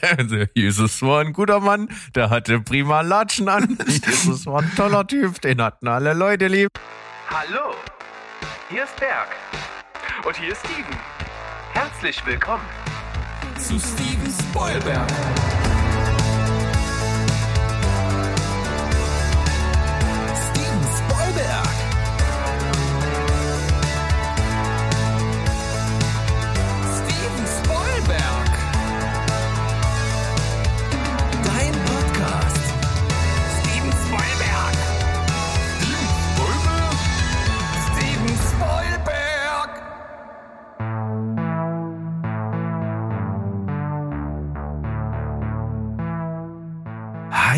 Also, Jesus war ein guter Mann, der hatte prima Latschen an. Jesus war ein toller Typ, den hatten alle Leute lieb. Hallo, hier ist Berg. Und hier ist Steven. Herzlich willkommen zu Steven Spoilberg.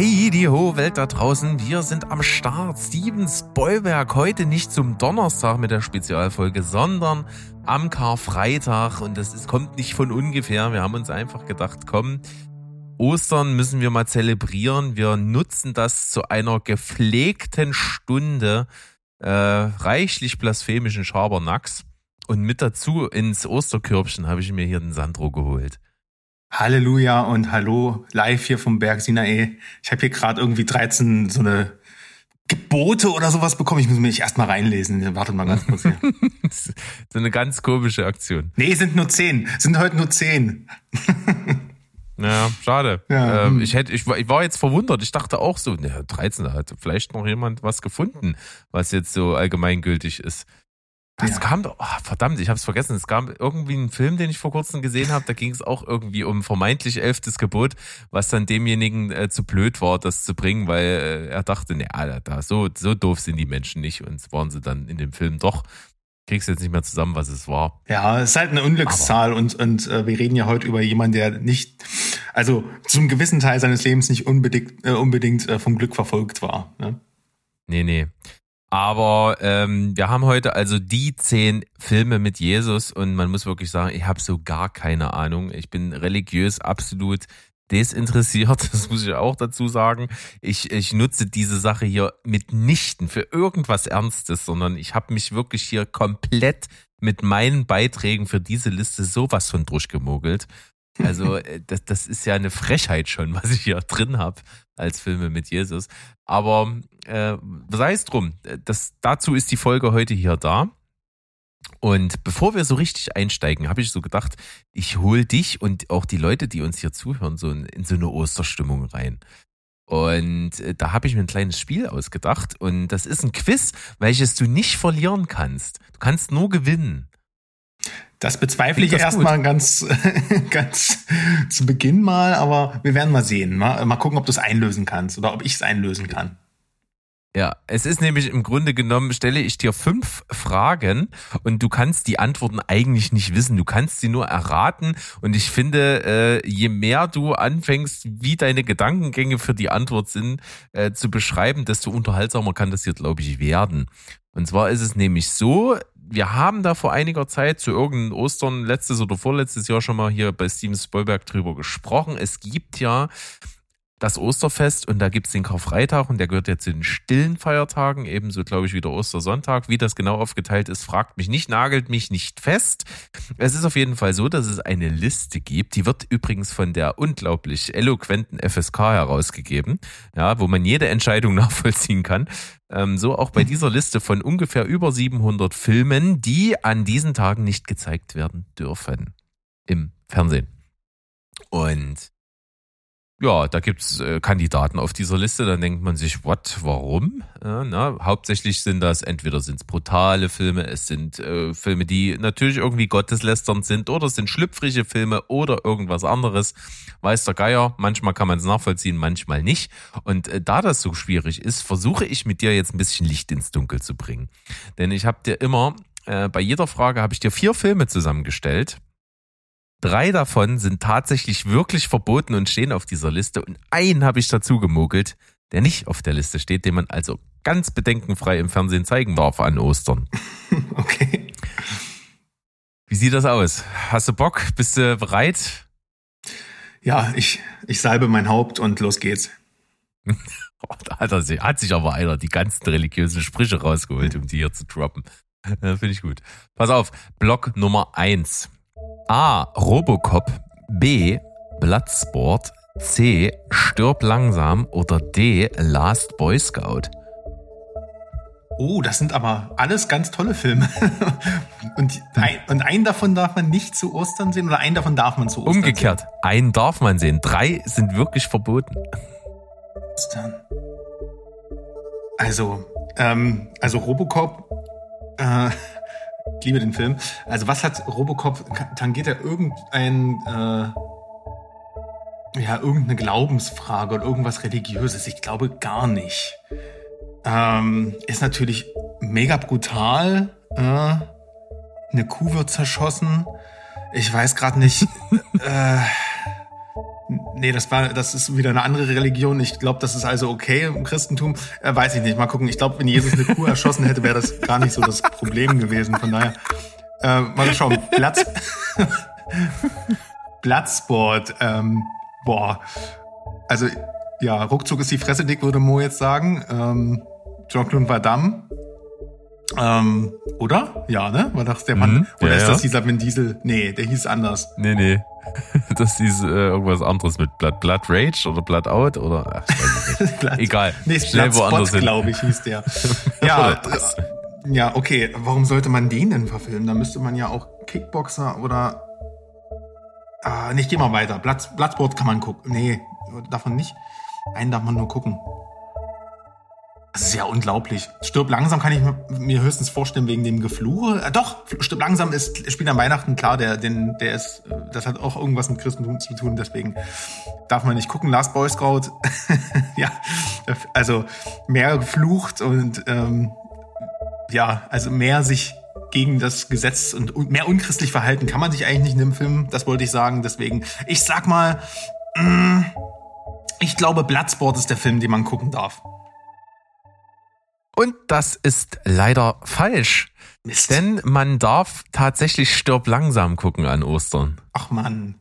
Hi, die hohe Welt da draußen. Wir sind am Start. Steven Spoilberg heute nicht zum Donnerstag mit der Spezialfolge, sondern am Karfreitag. Und das ist, kommt nicht von ungefähr. Wir haben uns einfach gedacht, komm, Ostern müssen wir mal zelebrieren. Wir nutzen das zu einer gepflegten Stunde äh, reichlich blasphemischen Schabernacks. Und mit dazu ins Osterkörbchen habe ich mir hier den Sandro geholt. Halleluja und hallo, live hier vom Berg Sinai. Ich habe hier gerade irgendwie 13 so eine Gebote oder sowas bekommen. Ich muss mich erst mal reinlesen. Wartet mal ganz kurz hier. so eine ganz komische Aktion. Nee, sind nur 10. Sind heute nur 10. Ja, schade. Ja, ähm, hm. ich, hätte, ich, war- ich war jetzt verwundert. Ich dachte auch so, ne, 13, da hat vielleicht noch jemand was gefunden, was jetzt so allgemeingültig ist. Das Ja. kam doch, ah, verdammt, ich habe es vergessen. Es gab irgendwie einen Film, den ich vor kurzem gesehen habe. Da ging es auch irgendwie um vermeintlich elftes Gebot, was dann demjenigen äh, zu blöd war, das zu bringen, weil äh, er dachte, ne, Alter, da so so doof sind die Menschen nicht. Und es waren sie dann in dem Film doch. Kriegst jetzt nicht mehr zusammen, was es war. Ja, es ist halt eine Unglückszahl und, und äh, wir reden ja heute über jemanden, der nicht, also zum gewissen Teil seines Lebens nicht unbedingt, äh, unbedingt äh, vom Glück verfolgt war. Ne? Nee, nee. Aber ähm, wir haben heute also die zehn Filme mit Jesus und man muss wirklich sagen, ich habe so gar keine Ahnung. Ich bin religiös absolut desinteressiert, das muss ich auch dazu sagen. Ich, ich nutze diese Sache hier mitnichten für irgendwas Ernstes, sondern ich habe mich wirklich hier komplett mit meinen Beiträgen für diese Liste sowas von durchgemogelt. Also äh, das, das ist ja eine Frechheit schon, was ich hier drin habe als Filme mit Jesus. Aber äh, sei es drum, das, dazu ist die Folge heute hier da. Und bevor wir so richtig einsteigen, habe ich so gedacht, ich hol dich und auch die Leute, die uns hier zuhören, so in, in so eine Osterstimmung rein. Und äh, da habe ich mir ein kleines Spiel ausgedacht. Und das ist ein Quiz, welches du nicht verlieren kannst. Du kannst nur gewinnen. Das bezweifle ich erstmal ganz, ganz zu Beginn mal, aber wir werden mal sehen. Mal, mal gucken, ob du es einlösen kannst oder ob ich es einlösen kann. Ja, es ist nämlich im Grunde genommen, stelle ich dir fünf Fragen und du kannst die Antworten eigentlich nicht wissen. Du kannst sie nur erraten. Und ich finde, äh, je mehr du anfängst, wie deine Gedankengänge für die Antwort sind, äh, zu beschreiben, desto unterhaltsamer kann das hier, glaube ich, werden. Und zwar ist es nämlich so, wir haben da vor einiger Zeit zu irgendeinem Ostern letztes oder vorletztes Jahr schon mal hier bei Steven Spielberg drüber gesprochen. Es gibt ja das Osterfest und da gibt's den Karfreitag und der gehört ja zu den stillen Feiertagen, ebenso glaube ich wie der Ostersonntag. Wie das genau aufgeteilt ist, fragt mich nicht, nagelt mich nicht fest. Es ist auf jeden Fall so, dass es eine Liste gibt, die wird übrigens von der unglaublich eloquenten FSK herausgegeben, ja, wo man jede Entscheidung nachvollziehen kann. Ähm, so auch bei dieser Liste von ungefähr über 700 Filmen, die an diesen Tagen nicht gezeigt werden dürfen im Fernsehen. Und ja, da gibt's äh, Kandidaten auf dieser Liste, dann denkt man sich, what, warum? Ja, na, hauptsächlich sind das, entweder sind's brutale Filme, es sind äh, Filme, die natürlich irgendwie gotteslästernd sind, oder es sind schlüpfrige Filme oder irgendwas anderes. Weiß der Geier, manchmal kann man es nachvollziehen, manchmal nicht. Und äh, da das so schwierig ist, versuche ich mit dir jetzt ein bisschen Licht ins Dunkel zu bringen. Denn ich habe dir immer, äh, bei jeder Frage habe ich dir vier Filme zusammengestellt. Drei davon sind tatsächlich wirklich verboten und stehen auf dieser Liste und einen habe ich dazu gemogelt, der nicht auf der Liste steht, den man also ganz bedenkenfrei im Fernsehen zeigen darf an Ostern. Okay. Wie sieht das aus? Hast du Bock? Bist du bereit? Ja, ich, ich salbe mein Haupt und los geht's. Oh, da hat, er sich, hat sich aber einer die ganzen religiösen Sprüche rausgeholt, um die hier zu droppen. Finde ich gut. Pass auf, Block Nummer eins. A. Robocop. B. Bloodsport, C. Stirb langsam oder D. Last Boy Scout? Oh, das sind aber alles ganz tolle Filme. und, ein, und einen davon darf man nicht zu Ostern sehen oder einen davon darf man zu Ostern Umgekehrt, einen darf man sehen. Drei sind wirklich verboten. sehen. Ostern. Also, ähm, also Robocop, äh, ich liebe den Film. Also was hat Robocop, tangiert er irgendein, äh, ja, irgendeine Glaubensfrage oder irgendwas Religiöses? Ich glaube gar nicht. Ähm, ist natürlich mega brutal. Äh, eine Kuh wird zerschossen. Ich weiß gerade nicht. äh, nee, das war, das ist wieder eine andere Religion. Ich glaube, das ist also okay im Christentum. Äh, weiß ich nicht. Mal gucken. Ich glaube, wenn Jesus eine Kuh erschossen hätte, wäre das gar nicht so das Problem gewesen. Von daher, äh, mal schauen. Platz, Bloodsport. Ähm, boah. Also ja, ruckzuck ist die Fresse dick, würde Mo jetzt sagen. Ähm, Jean-Claude Van. Ähm, oder? Ja, ne? War das der Mann? Mhm, oder ja, ist ja. das dieser Vin Diesel? Nee, der hieß anders. Nee, nee. Das ist äh, irgendwas anderes mit Blood, Blood Rage oder Blood Out oder ach, nicht. Blood- Egal. Nee, Schnell woanders hin. glaube ich, hieß der. ja, äh, ja, okay. Warum sollte man den denn verfilmen? Da müsste man ja auch Kickboxer oder. Ah, nicht, geh mal weiter. Blood, Bloodsport kann man gucken. Nee, davon nicht. Einen darf man nur gucken. Das ist ja unglaublich. Stirb langsam kann ich mir höchstens vorstellen wegen dem Gefluche. Äh, doch, Stirb langsam ist spielt an Weihnachten klar. Der, den, der ist, äh, das hat auch irgendwas mit Christentum zu tun. Deswegen darf man nicht gucken. Last Boy Scout, ja, also mehr geflucht und ähm, ja, also mehr sich gegen das Gesetz und un- mehr unchristlich verhalten kann man sich eigentlich nicht in dem Film. Das wollte ich sagen. Deswegen, ich sag mal, mh, ich glaube, Bloodsport ist der Film, den man gucken darf. Und das ist leider falsch. Mist. Denn man darf tatsächlich Stirb langsam gucken an Ostern. Ach Mann.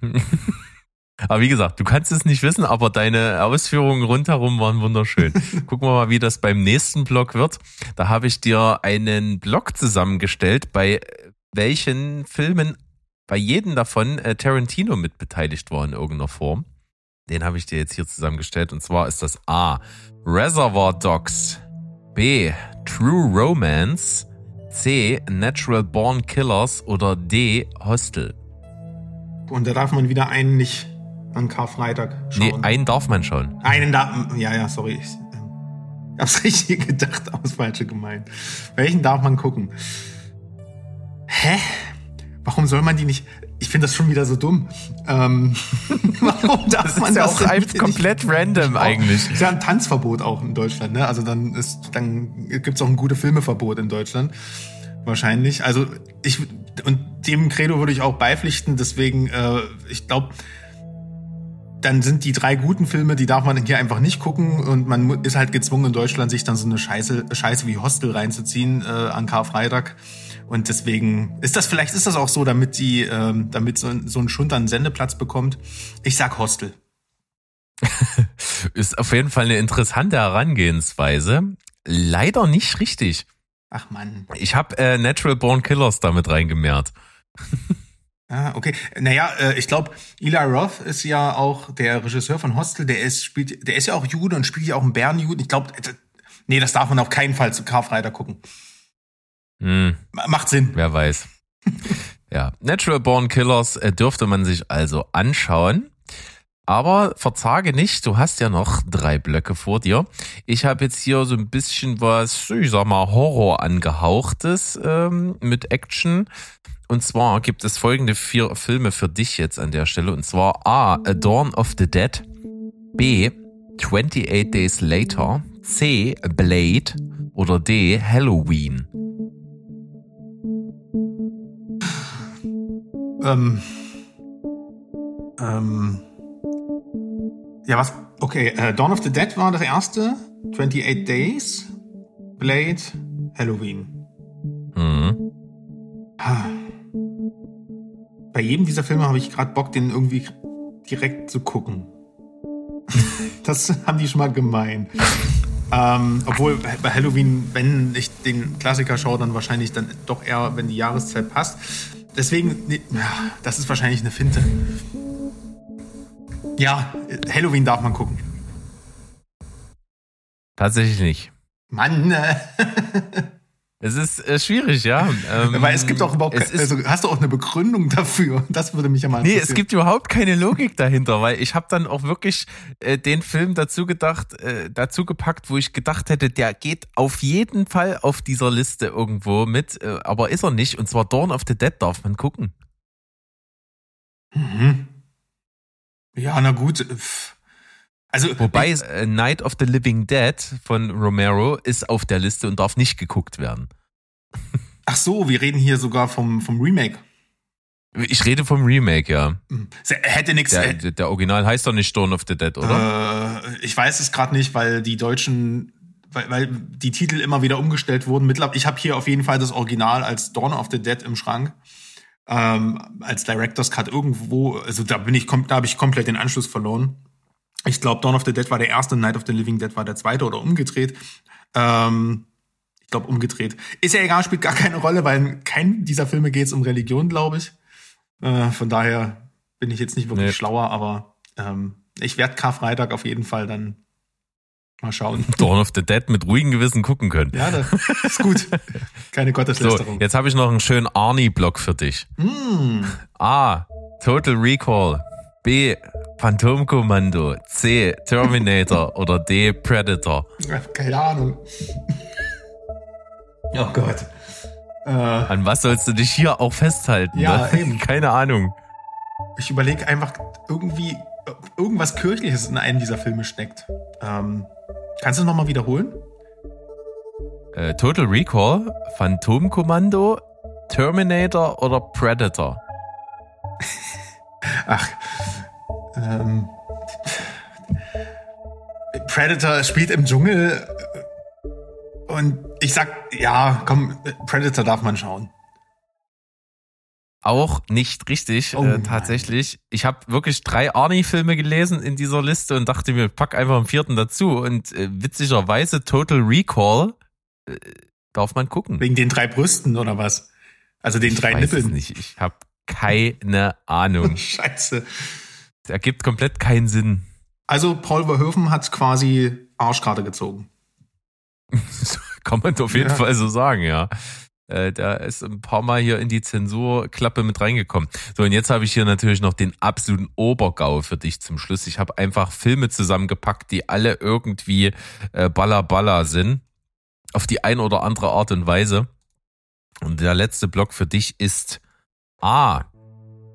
Aber wie gesagt, du kannst es nicht wissen, aber deine Ausführungen rundherum waren wunderschön. Gucken wir mal, wie das beim nächsten Blog wird. Da habe ich dir einen Blog zusammengestellt, bei welchen Filmen bei jedem davon äh, Tarantino mitbeteiligt war in irgendeiner Form. Den habe ich dir jetzt hier zusammengestellt. Und zwar ist das A. Reservoir Dogs. B. True Romance. C. Natural Born Killers. Oder D. Hostel. Und da darf man wieder einen nicht an Karfreitag Nee, schauen. einen darf man schauen. einen da. Ja, ja, sorry. Ich ähm, hab's richtig gedacht, aber das falsche gemeint. Welchen darf man gucken? Hä? Warum soll man die nicht? Ich finde das schon wieder so dumm. Ähm, warum darf man das denn bitte nicht? komplett random eigentlich. Ist ja ein Tanzverbot auch in Deutschland, ne? Also dann ist, dann gibt's auch ein gute Filmeverbot in Deutschland. Wahrscheinlich. Also ich und dem Credo würde ich auch beipflichten. Deswegen, äh, ich glaube, dann sind die drei guten Filme, die darf man hier einfach nicht gucken und man ist halt gezwungen in Deutschland sich dann so eine Scheiße, Scheiße wie Hostel reinzuziehen äh, an Karfreitag. Und deswegen ist das vielleicht ist das auch so, damit die, ähm, damit so, ein- so ein Schund einen Sendeplatz bekommt. Ich sag Hostel. Ist auf jeden Fall eine interessante Herangehensweise. Leider nicht richtig. Ach Mann. Ich habe äh, Natural Born Killers damit reingemehrt. Ah, okay. Naja, äh, ich glaube, Eli Roth ist ja auch der Regisseur von Hostel, der ist, spielt, der ist ja auch Jude und spielt ja auch einen Bärenjuden. Ich glaube, nee, das darf man auf keinen Fall zu Karfreitag gucken. Hm, Macht Sinn. wer weiß. ja, Natural Born Killers äh, dürfte man sich also anschauen. Aber verzage nicht, du hast ja noch drei Blöcke vor dir. Ich habe jetzt hier so ein bisschen was, ich sag mal, Horror angehauchtes ähm, mit Action. Und zwar gibt es folgende vier Filme für dich jetzt an der Stelle. Und zwar A. A Dawn of the Dead. B. 28 Days Later. C. Blade. Oder D. Halloween. Ähm, ähm, ja, was? Okay, äh, Dawn of the Dead war das erste. 28 Days. Blade. Halloween. Mhm. Bei jedem dieser Filme habe ich gerade Bock, den irgendwie direkt zu gucken. das haben die schon mal gemein. Ähm, obwohl bei Halloween, wenn ich den Klassiker schaue, dann wahrscheinlich dann doch eher, wenn die Jahreszeit passt. Deswegen, nee, das ist wahrscheinlich eine Finte. Ja, Halloween darf man gucken. Tatsächlich nicht. Mann, äh, Es ist äh, schwierig, ja. Ähm, weil es gibt auch überhaupt, keine, also hast du auch eine Begründung dafür? Das würde mich ja mal Nee, interessieren. es gibt überhaupt keine Logik dahinter, weil ich habe dann auch wirklich äh, den Film dazu gedacht, äh, dazu gepackt, wo ich gedacht hätte, der geht auf jeden Fall auf dieser Liste irgendwo mit, äh, aber ist er nicht. Und zwar Dawn of the Dead darf man gucken. Mhm. Ja, na gut. pff. Also, Wobei äh, Night of the Living Dead von Romero ist auf der Liste und darf nicht geguckt werden. ach so, wir reden hier sogar vom, vom Remake. Ich rede vom Remake, ja. Hm. Hätte nichts. Der, der Original heißt doch nicht Dawn of the Dead, oder? Äh, ich weiß es gerade nicht, weil die deutschen, weil, weil die Titel immer wieder umgestellt wurden. Mittlerweile, ich habe hier auf jeden Fall das Original als Dawn of the Dead im Schrank. Ähm, als Director's Cut irgendwo, also da bin ich, da habe ich komplett den Anschluss verloren. Ich glaube, Dawn of the Dead war der erste, Night of the Living Dead war der zweite oder umgedreht. Ähm, ich glaube, umgedreht. Ist ja egal, spielt gar keine Rolle, weil in keinem dieser Filme geht es um Religion, glaube ich. Äh, von daher bin ich jetzt nicht wirklich Nee. schlauer, aber ähm, ich werde Karfreitag auf jeden Fall dann mal schauen. Dawn of the Dead mit ruhigem Gewissen gucken können. Ja, das ist gut. Keine So, Gotteslästerung. jetzt habe ich noch einen schönen Arnie-Block für dich. Mm. A. Total Recall. B. Phantomkommando. C. Terminator. oder D. Predator. Keine Ahnung. Oh Gott. Äh, An was sollst du dich hier auch festhalten? Ja, ne? eben. Keine Ahnung. ich überlege einfach irgendwie, irgendwas Kirchliches in einem dieser Filme steckt. Ähm, kannst du es nochmal wiederholen? Äh, Total Recall, Phantomkommando, Terminator oder Predator? Ach, ähm, Predator spielt im Dschungel äh, und ich sag, ja, komm, Predator darf man schauen. Auch nicht richtig, Oh äh, tatsächlich. Ich habe wirklich drei Arnie-Filme gelesen in dieser Liste und dachte mir, pack einfach einen vierten dazu. Und äh, witzigerweise Total Recall äh, darf man gucken. Wegen den drei Brüsten oder was? Also den ich drei weiß es Nippeln. nicht. Ich habe keine Ahnung. Scheiße. Das ergibt komplett keinen Sinn. Also Paul Verhoeven hat quasi Arschkarte gezogen. Kann man auf jeden Ja. Fall so sagen, ja. Äh, Der ist ein paar Mal hier in die Zensurklappe mit reingekommen. So, und jetzt habe ich hier natürlich noch den absoluten Obergau für dich zum Schluss. Ich habe einfach Filme zusammengepackt, die alle irgendwie äh, Baller Baller sind. Auf die ein oder andere Art und Weise. Und der letzte Block für dich ist A.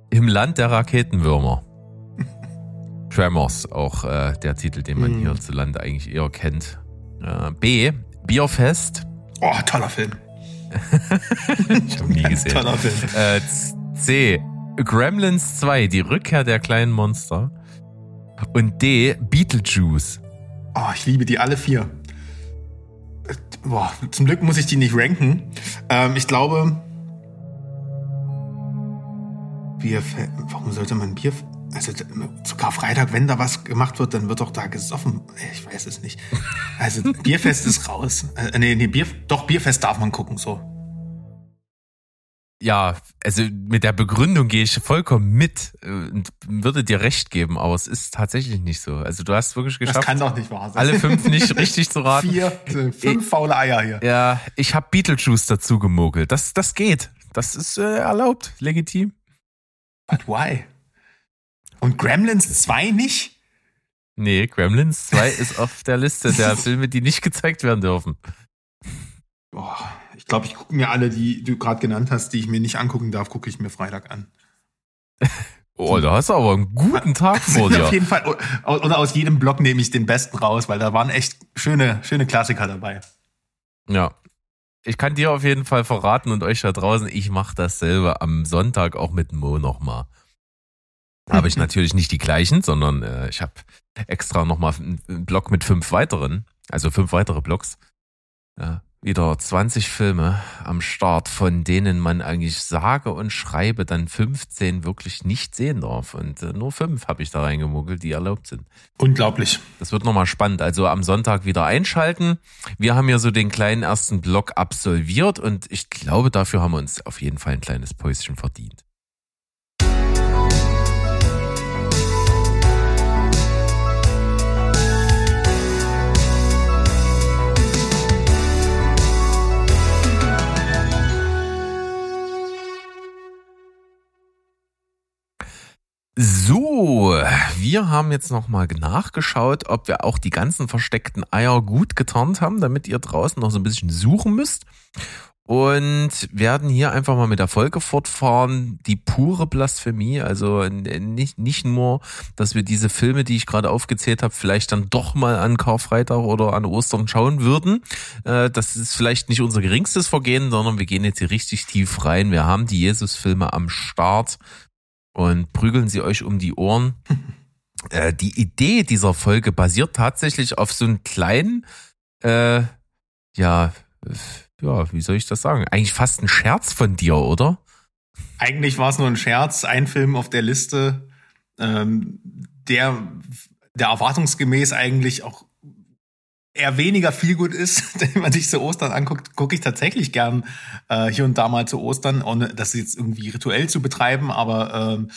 Im Land der Raketenwürmer. Tremors, auch äh, der Titel, den man Mhm. hierzulande eigentlich eher kennt. Äh, B. Bierfest. Oh, toller Film. Ich habe nie gesehen. Toller Film. Äh, C. Gremlins 2, die Rückkehr der kleinen Monster. Und D. Beetlejuice. Oh, ich liebe die alle vier. Boah, zum Glück muss ich die nicht ranken. Ähm, ich glaube. Bierfest. Warum sollte man Bier. Also zu Karfreitag, wenn da was gemacht wird, dann wird doch da gesoffen. Ich weiß es nicht. Also Bierfest ist raus. Äh, nee, nee, Bier, doch, Bierfest darf man gucken, so. Ja, also mit der Begründung gehe ich vollkommen mit äh, und würde dir recht geben, aber es ist tatsächlich nicht so. Also du hast wirklich Das geschafft, kann doch nicht wahr sein. alle fünf nicht richtig zu raten. Vier, äh, fünf faule Eier hier. Ja, ich habe Beetlejuice dazu gemogelt. Das, das geht. Das ist äh, erlaubt, legitim. But why? Und Gremlins 2 nicht? Nee, Gremlins 2 ist auf der Liste der Filme, die nicht gezeigt werden dürfen. Boah, ich glaube, ich gucke mir alle, die du gerade genannt hast, die ich mir nicht angucken darf, gucke ich mir Freitag an. Oh, da hast du aber einen guten Tag vor Auf dir. jeden Fall, oder aus jedem Blog nehme ich den besten raus, weil da waren echt schöne, schöne Klassiker dabei. Ja. Ich kann dir auf jeden Fall verraten und euch da draußen, ich mache dasselbe am Sonntag auch mit Mo nochmal. Habe ich natürlich nicht die gleichen, sondern äh, ich habe extra nochmal einen Blog mit fünf weiteren, also fünf weitere Blogs. Ja, wieder 20 Filme am Start, von denen man eigentlich sage und schreibe dann 15 wirklich nicht sehen darf. Und äh, nur fünf habe ich da reingemogelt, die erlaubt sind. Unglaublich. Das wird nochmal spannend. Also am Sonntag wieder einschalten. Wir haben ja so den kleinen ersten Block absolviert und ich glaube, dafür haben wir uns auf jeden Fall ein kleines Päuschen verdient. So, wir haben jetzt nochmal nachgeschaut, ob wir auch die ganzen versteckten Eier gut getarnt haben, damit ihr draußen noch so ein bisschen suchen müsst. Und werden hier einfach mal mit der Folge fortfahren. Die pure Blasphemie, also nicht, nicht nur, dass wir diese Filme, die ich gerade aufgezählt habe, vielleicht dann doch mal an Karfreitag oder an Ostern schauen würden. Äh, das ist vielleicht nicht unser geringstes Vergehen, sondern wir gehen jetzt hier richtig tief rein. Wir haben die Jesus-Filme am Start und prügeln sie euch um die Ohren. äh, die Idee dieser Folge basiert tatsächlich auf so einem kleinen, äh, ja, ja, wie soll ich das sagen? Eigentlich fast ein Scherz von dir, oder? Eigentlich war es nur ein Scherz, ein Film auf der Liste, ähm, der, der erwartungsgemäß eigentlich auch eher weniger viel gut ist, wenn man sich zu Ostern anguckt, gucke ich tatsächlich gern äh, hier und da mal zu Ostern, ohne das jetzt irgendwie rituell zu betreiben, aber ähm,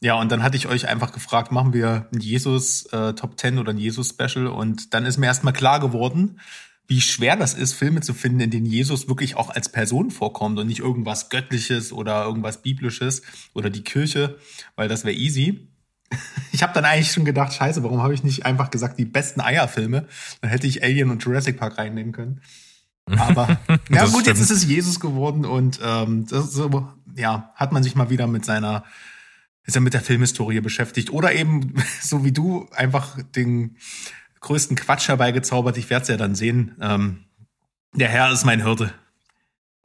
ja, und dann hatte ich euch einfach gefragt, machen wir ein Jesus äh, Top 10 oder ein Jesus Special und dann ist mir erstmal klar geworden, wie schwer das ist, Filme zu finden, in denen Jesus wirklich auch als Person vorkommt und nicht irgendwas Göttliches oder irgendwas Biblisches oder die Kirche, weil das wäre easy. Ich habe dann eigentlich schon gedacht, scheiße, warum habe ich nicht einfach gesagt, die besten Eierfilme? Dann hätte ich Alien und Jurassic Park reinnehmen können. Aber ja gut, stimmt. jetzt ist es Jesus geworden und ähm, das, so, ja, hat man sich mal wieder mit seiner, ist er mit der Filmhistorie beschäftigt. Oder eben, so wie du, einfach den größten Quatsch herbeigezaubert. Ich werde es ja dann sehen. Ähm, der Herr ist mein Hirte.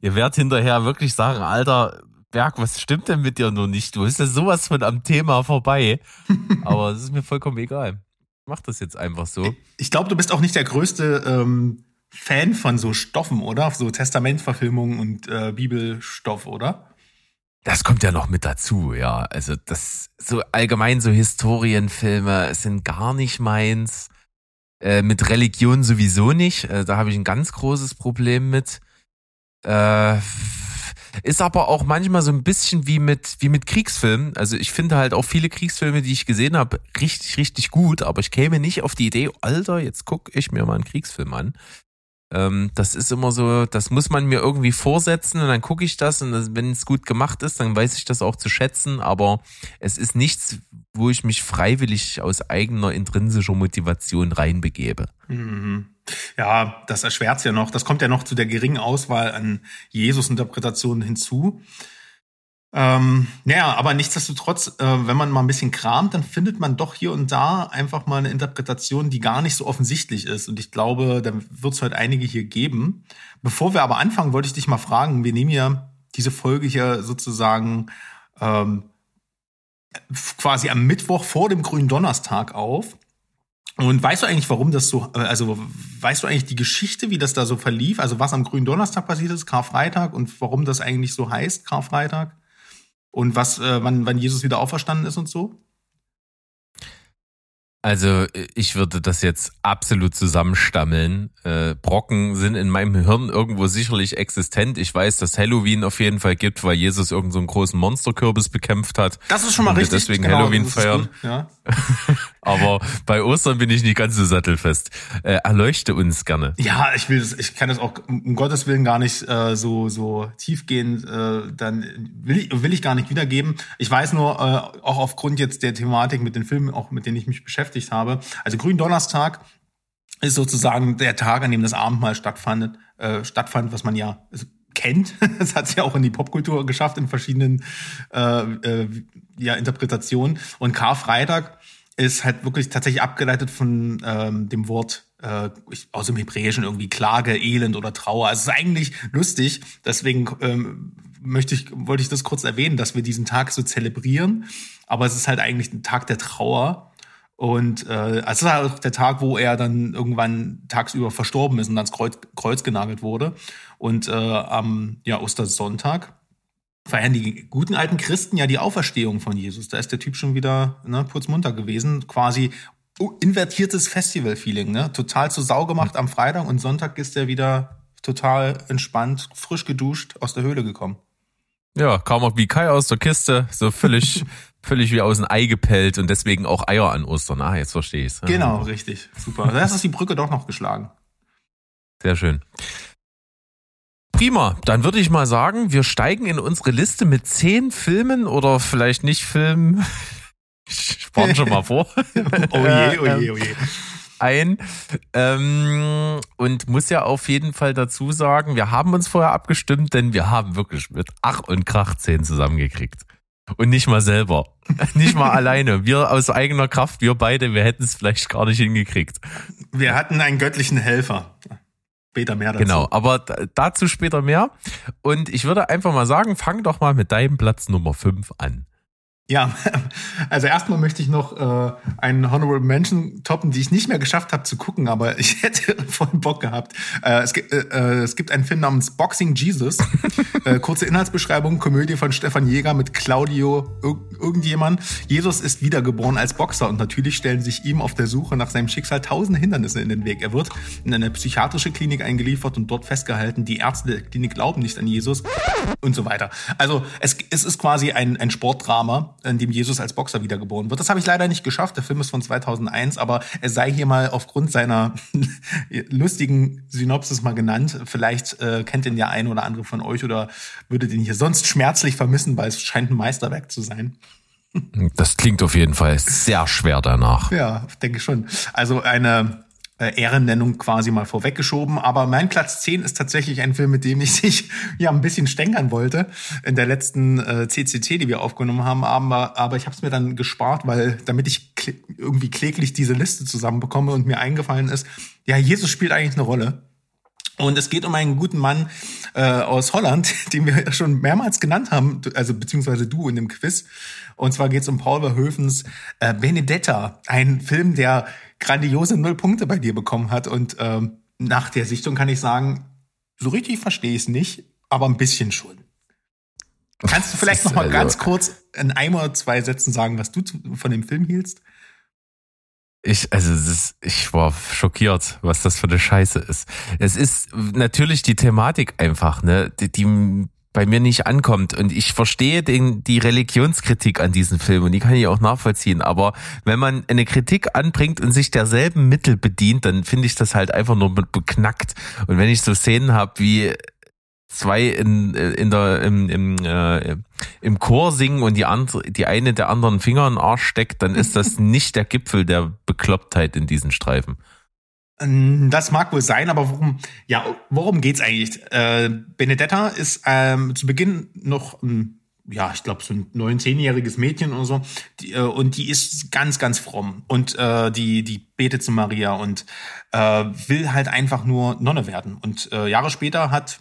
Ihr werdet hinterher wirklich sagen, Alter, Berg, was stimmt denn mit dir nur nicht? Du bist ja sowas von am Thema vorbei. Aber es ist mir vollkommen egal. Mach das jetzt einfach so. Ich glaube, du bist auch nicht der größte ähm, Fan von so Stoffen, oder? So Testamentverfilmungen und äh, Bibelstoff, oder? Das kommt ja noch mit dazu, ja. Also das so allgemein so Historienfilme sind gar nicht meins. Äh, mit Religion sowieso nicht. Äh, da habe ich ein ganz großes Problem mit. Äh, ist aber auch manchmal so ein bisschen wie mit, wie mit Kriegsfilmen. Also ich finde halt auch viele Kriegsfilme, die ich gesehen habe, richtig, richtig gut, aber ich käme nicht auf die Idee, Alter, jetzt guck ich mir mal einen Kriegsfilm an. Ähm, das ist immer so, das muss man mir irgendwie vorsetzen und dann gucke ich das und wenn es gut gemacht ist, dann weiß ich das auch zu schätzen, aber es ist nichts, wo ich mich freiwillig aus eigener intrinsischer Motivation reinbegebe. Mhm. Ja, das erschwert ja noch. Das kommt ja noch zu der geringen Auswahl an Jesus-Interpretationen hinzu. Ähm, naja, aber nichtsdestotrotz, äh, wenn man mal ein bisschen kramt, dann findet man doch hier und da einfach mal eine Interpretation, die gar nicht so offensichtlich ist. Und ich glaube, da wird es heute einige hier geben. Bevor wir aber anfangen, wollte ich dich mal fragen, wir nehmen ja diese Folge hier sozusagen ähm, quasi am Mittwoch vor dem grünen Donnerstag auf. Und weißt du eigentlich, warum das so, äh, also weißt du eigentlich die Geschichte, wie das da so verlief? Also was am grünen Donnerstag passiert ist, Karfreitag und warum das eigentlich so heißt, Karfreitag? Und was, äh, wann, wann Jesus wieder auferstanden ist und so? Also ich würde das jetzt absolut zusammenstammeln. Äh, Brocken sind in meinem Hirn irgendwo sicherlich existent. Ich weiß, dass Halloween auf jeden Fall gibt, weil Jesus irgendeinen so einen großen Monsterkürbis bekämpft hat. Das ist schon mal richtig. Deswegen genau, Halloween feiern. Ja. Aber bei Ostern bin ich nicht ganz so sattelfest. Äh, erleuchte uns gerne. Ja, ich will das, ich kann das auch um Gottes Willen gar nicht äh, so so tiefgehend. Äh, dann will ich will ich gar nicht wiedergeben. Ich weiß nur äh, auch aufgrund jetzt der Thematik mit den Filmen, auch mit denen ich mich beschäftigt habe. Also Gründonnerstag ist sozusagen der Tag, an dem das Abendmahl stattfand, äh, stattfand, was man ja kennt. Das hat es ja auch in die Popkultur geschafft in verschiedenen äh, äh, ja, Interpretationen. Und Karfreitag ist halt wirklich tatsächlich abgeleitet von ähm, dem Wort äh, aus dem Hebräischen irgendwie Klage, Elend oder Trauer. Also es ist eigentlich lustig. Deswegen ähm, möchte ich, wollte ich das kurz erwähnen, dass wir diesen Tag so zelebrieren. Aber es ist halt eigentlich ein Tag der Trauer. Und äh, also es ist halt auch der Tag, wo er dann irgendwann tagsüber verstorben ist und ans Kreuz, Kreuz genagelt wurde. Und äh, am ja, Ostersonntag feiern die guten alten Christen ja die Auferstehung von Jesus. Da ist der Typ schon wieder ne, putzmunter gewesen. Quasi invertiertes Festival-Feeling. Ne? Total zu Sau gemacht am Freitag und Sonntag ist er wieder total entspannt, frisch geduscht aus der Höhle gekommen. Ja, kam auch wie Kai aus der Kiste, so völlig, völlig wie aus dem Ei gepellt und deswegen auch Eier an Ostern. Ah, jetzt verstehe ich's. Genau, richtig. Super. Da ist die Brücke doch noch geschlagen. Sehr schön. Prima, dann würde ich mal sagen, wir steigen in unsere Liste mit zehn Filmen oder vielleicht nicht Filmen. Ich warne schon mal vor. Oh je, oh je, oh je. ein ähm, und muss ja auf jeden Fall dazu sagen, wir haben uns vorher abgestimmt, denn wir haben wirklich mit Ach und Krach 10 zusammengekriegt. Und nicht mal selber. Nicht mal alleine. Wir aus eigener Kraft, wir beide, wir hätten es vielleicht gar nicht hingekriegt. Wir hatten einen göttlichen Helfer. Später mehr dazu. Genau, aber da- dazu später mehr. Und ich würde einfach mal sagen, fang doch mal mit deinem Platz Nummer 5 an. Ja, also erstmal möchte ich noch äh, einen Honorable Mention toppen, die ich nicht mehr geschafft habe zu gucken, aber ich hätte voll Bock gehabt. Äh, es, gibt, äh, äh, es gibt einen Film namens Boxing Jesus. äh, kurze Inhaltsbeschreibung, Komödie von Stefan Jäger mit Claudio ir irgendjemand. Jesus ist wiedergeboren als Boxer und natürlich stellen sich ihm auf der Suche nach seinem Schicksal tausende Hindernisse in den Weg. Er wird in eine psychiatrische Klinik eingeliefert und dort festgehalten. Die Ärzte der Klinik glauben nicht an Jesus und so weiter. Also es, es ist quasi ein, ein Sportdrama, in dem Jesus als Boxer wiedergeboren wird. Das habe ich leider nicht geschafft. Der Film ist von 2001, aber er sei hier mal aufgrund seiner lustigen Synopsis mal genannt. Vielleicht äh, kennt den ja ein oder andere von euch oder würde den hier sonst schmerzlich vermissen, weil es scheint ein Meisterwerk zu sein. Das klingt auf jeden Fall sehr schwer danach. Ja, denke schon. Also eine äh, Ehrennennung quasi mal vorweggeschoben. Aber mein Platz 10 ist tatsächlich ein Film, mit dem ich sich ja ein bisschen stänkern wollte in der letzten äh, CCC, die wir aufgenommen haben. Aber, aber ich habe es mir dann gespart, weil damit ich kl irgendwie kläglich diese Liste zusammenbekomme und mir eingefallen ist, ja, Jesus spielt eigentlich eine Rolle. Und es geht um einen guten Mann äh, aus Holland, den wir schon mehrmals genannt haben, also beziehungsweise du in dem Quiz. Und zwar geht es um Paul Verhoevens äh, Benedetta, ein Film, der grandiose Null Punkte bei dir bekommen hat. Und ähm, nach der Sichtung kann ich sagen, so richtig verstehe ich es nicht, aber ein bisschen schon. Kannst du vielleicht noch mal Also- ganz kurz in ein oder zwei Sätzen sagen, was du von dem Film hielst? Ich, also ist, ich war schockiert, was das für eine Scheiße ist. Es ist natürlich die Thematik einfach, ne, die, die bei mir nicht ankommt. Und ich verstehe den, die Religionskritik an diesem Film und die kann ich auch nachvollziehen. Aber wenn man eine Kritik anbringt und sich derselben Mittel bedient, dann finde ich das halt einfach nur beknackt. Und wenn ich so Szenen habe wie zwei in, in der, im, im, äh, im Chor singen und die andere, die eine der anderen Finger in den Arsch steckt, dann ist das nicht der Gipfel der Beklopptheit in diesen Streifen. Ähm, Das mag wohl sein, aber worum, ja, worum geht's eigentlich? Äh, Benedetta ist ähm, zu Beginn noch, ein, ja, ich glaube, so ein neun-, zehnjähriges Mädchen oder so. Die, äh, und die ist ganz, ganz fromm. Und äh, die, die betet zu Maria und äh, will halt einfach nur Nonne werden. Und äh, Jahre später hat,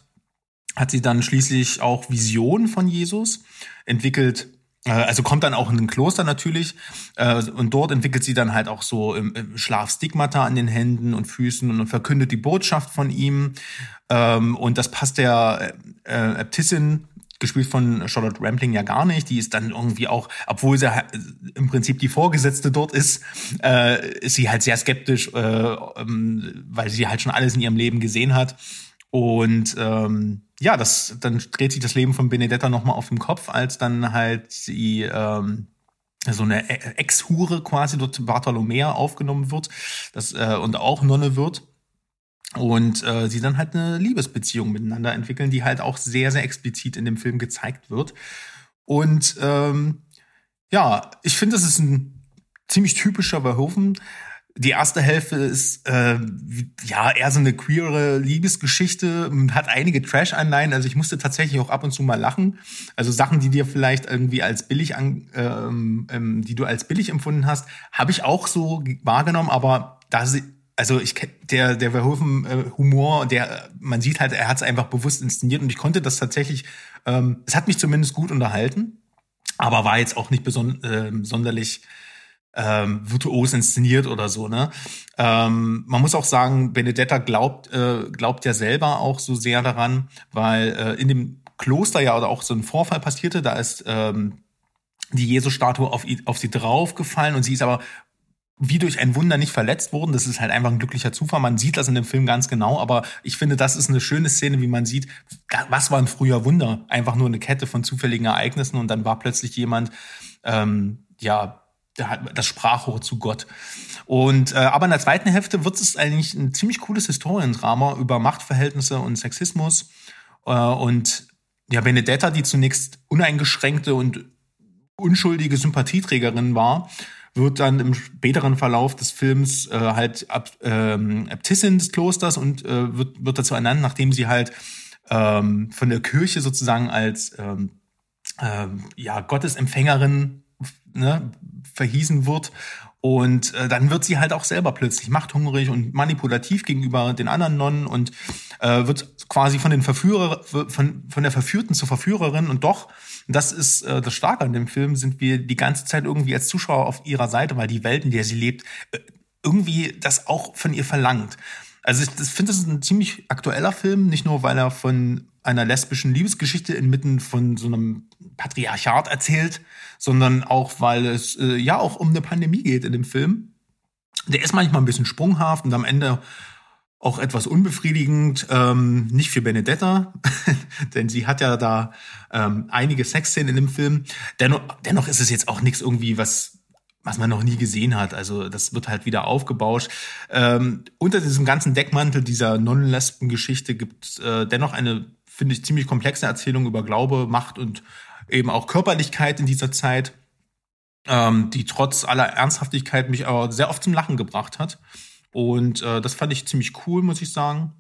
hat sie dann schließlich auch Visionen von Jesus entwickelt. Äh, Also kommt dann auch in ein Kloster natürlich äh, und dort entwickelt sie dann halt auch so im, im Schlaf Stigmata an den Händen und Füßen und verkündet die Botschaft von ihm. Ähm, und das passt der äh, Äbtissin, gespielt von Charlotte Rampling, ja gar nicht. Die ist dann irgendwie auch, obwohl sie halt im Prinzip die Vorgesetzte dort ist, äh, ist sie halt sehr skeptisch, äh, ähm, weil sie halt schon alles in ihrem Leben gesehen hat. Und ähm, ja, das dann dreht sich das Leben von Benedetta nochmal auf den Kopf, als dann halt sie ähm, so eine E- Ex-Hure quasi dort Bartholomea aufgenommen wird das, äh, und auch Nonne wird. Und äh, sie dann halt eine Liebesbeziehung miteinander entwickeln, die halt auch sehr, sehr explizit in dem Film gezeigt wird. Und ähm, ja, ich finde, das ist ein ziemlich typischer Verhoeven. Die erste Hälfte ist äh, ja eher so eine queere Liebesgeschichte, und hat einige Trash-Anleihen. Also ich musste tatsächlich auch ab und zu mal lachen. Also Sachen, die dir vielleicht irgendwie als billig an, ähm, ähm, die du als billig empfunden hast, habe ich auch so ge- wahrgenommen. Aber da sie, also ich der der Verhoeven äh, Humor, der man sieht halt, er hat es einfach bewusst inszeniert und ich konnte das tatsächlich. Ähm, es hat mich zumindest gut unterhalten, aber war jetzt auch nicht beson ähm, sonderlich ähm, virtuos inszeniert oder so, ne? Ähm, man muss auch sagen, Benedetta glaubt, äh, glaubt ja selber auch so sehr daran, weil äh, in dem Kloster ja oder auch so ein Vorfall passierte, da ist ähm, die Jesus-Statue auf, auf sie draufgefallen und sie ist aber wie durch ein Wunder nicht verletzt worden. Das ist halt einfach ein glücklicher Zufall. Man sieht das in dem Film ganz genau, aber ich finde, das ist eine schöne Szene, wie man sieht, was war ein früher Wunder? Einfach nur eine Kette von zufälligen Ereignissen und dann war plötzlich jemand, ähm, ja, das Sprachrohr zu Gott. Und äh, aber in der zweiten Hälfte wird es eigentlich ein ziemlich cooles Historiendrama über Machtverhältnisse und Sexismus äh, und ja Benedetta, die zunächst uneingeschränkte und unschuldige Sympathieträgerin war, wird dann im späteren Verlauf des Films äh, halt Ab, ähm, Äbtissin des Klosters und äh, wird, wird dazu ernannt, nachdem sie halt ähm, von der Kirche sozusagen als ähm, ähm, ja, Gottesempfängerin ne, verhießen wird. Und äh, dann wird sie halt auch selber plötzlich machthungrig und manipulativ gegenüber den anderen Nonnen und äh, wird quasi von den Verführer, von, von der Verführten zur Verführerin und doch, das ist äh, das Starke an dem Film, sind wir die ganze Zeit irgendwie als Zuschauer auf ihrer Seite, weil die Welt, in der sie lebt, äh, irgendwie das auch von ihr verlangt. Also ich, finde, das ist ein ziemlich aktueller Film, nicht nur, weil er von einer lesbischen Liebesgeschichte inmitten von so einem Patriarchat erzählt, sondern auch, weil es äh, ja auch um eine Pandemie geht in dem Film. Der ist manchmal ein bisschen sprunghaft und am Ende auch etwas unbefriedigend, ähm, nicht für Benedetta, denn sie hat ja da ähm, einige Sexszenen in dem Film. Dennoch, dennoch ist es jetzt auch nichts irgendwie, was was man noch nie gesehen hat. Also das wird halt wieder aufgebauscht. Ähm, unter diesem ganzen Deckmantel dieser Non-Lesben-Geschichte gibt äh, dennoch eine, finde ich, ziemlich komplexe Erzählung über Glaube, Macht und eben auch Körperlichkeit in dieser Zeit, ähm, die trotz aller Ernsthaftigkeit mich aber sehr oft zum Lachen gebracht hat. Und äh, das fand ich ziemlich cool, muss ich sagen.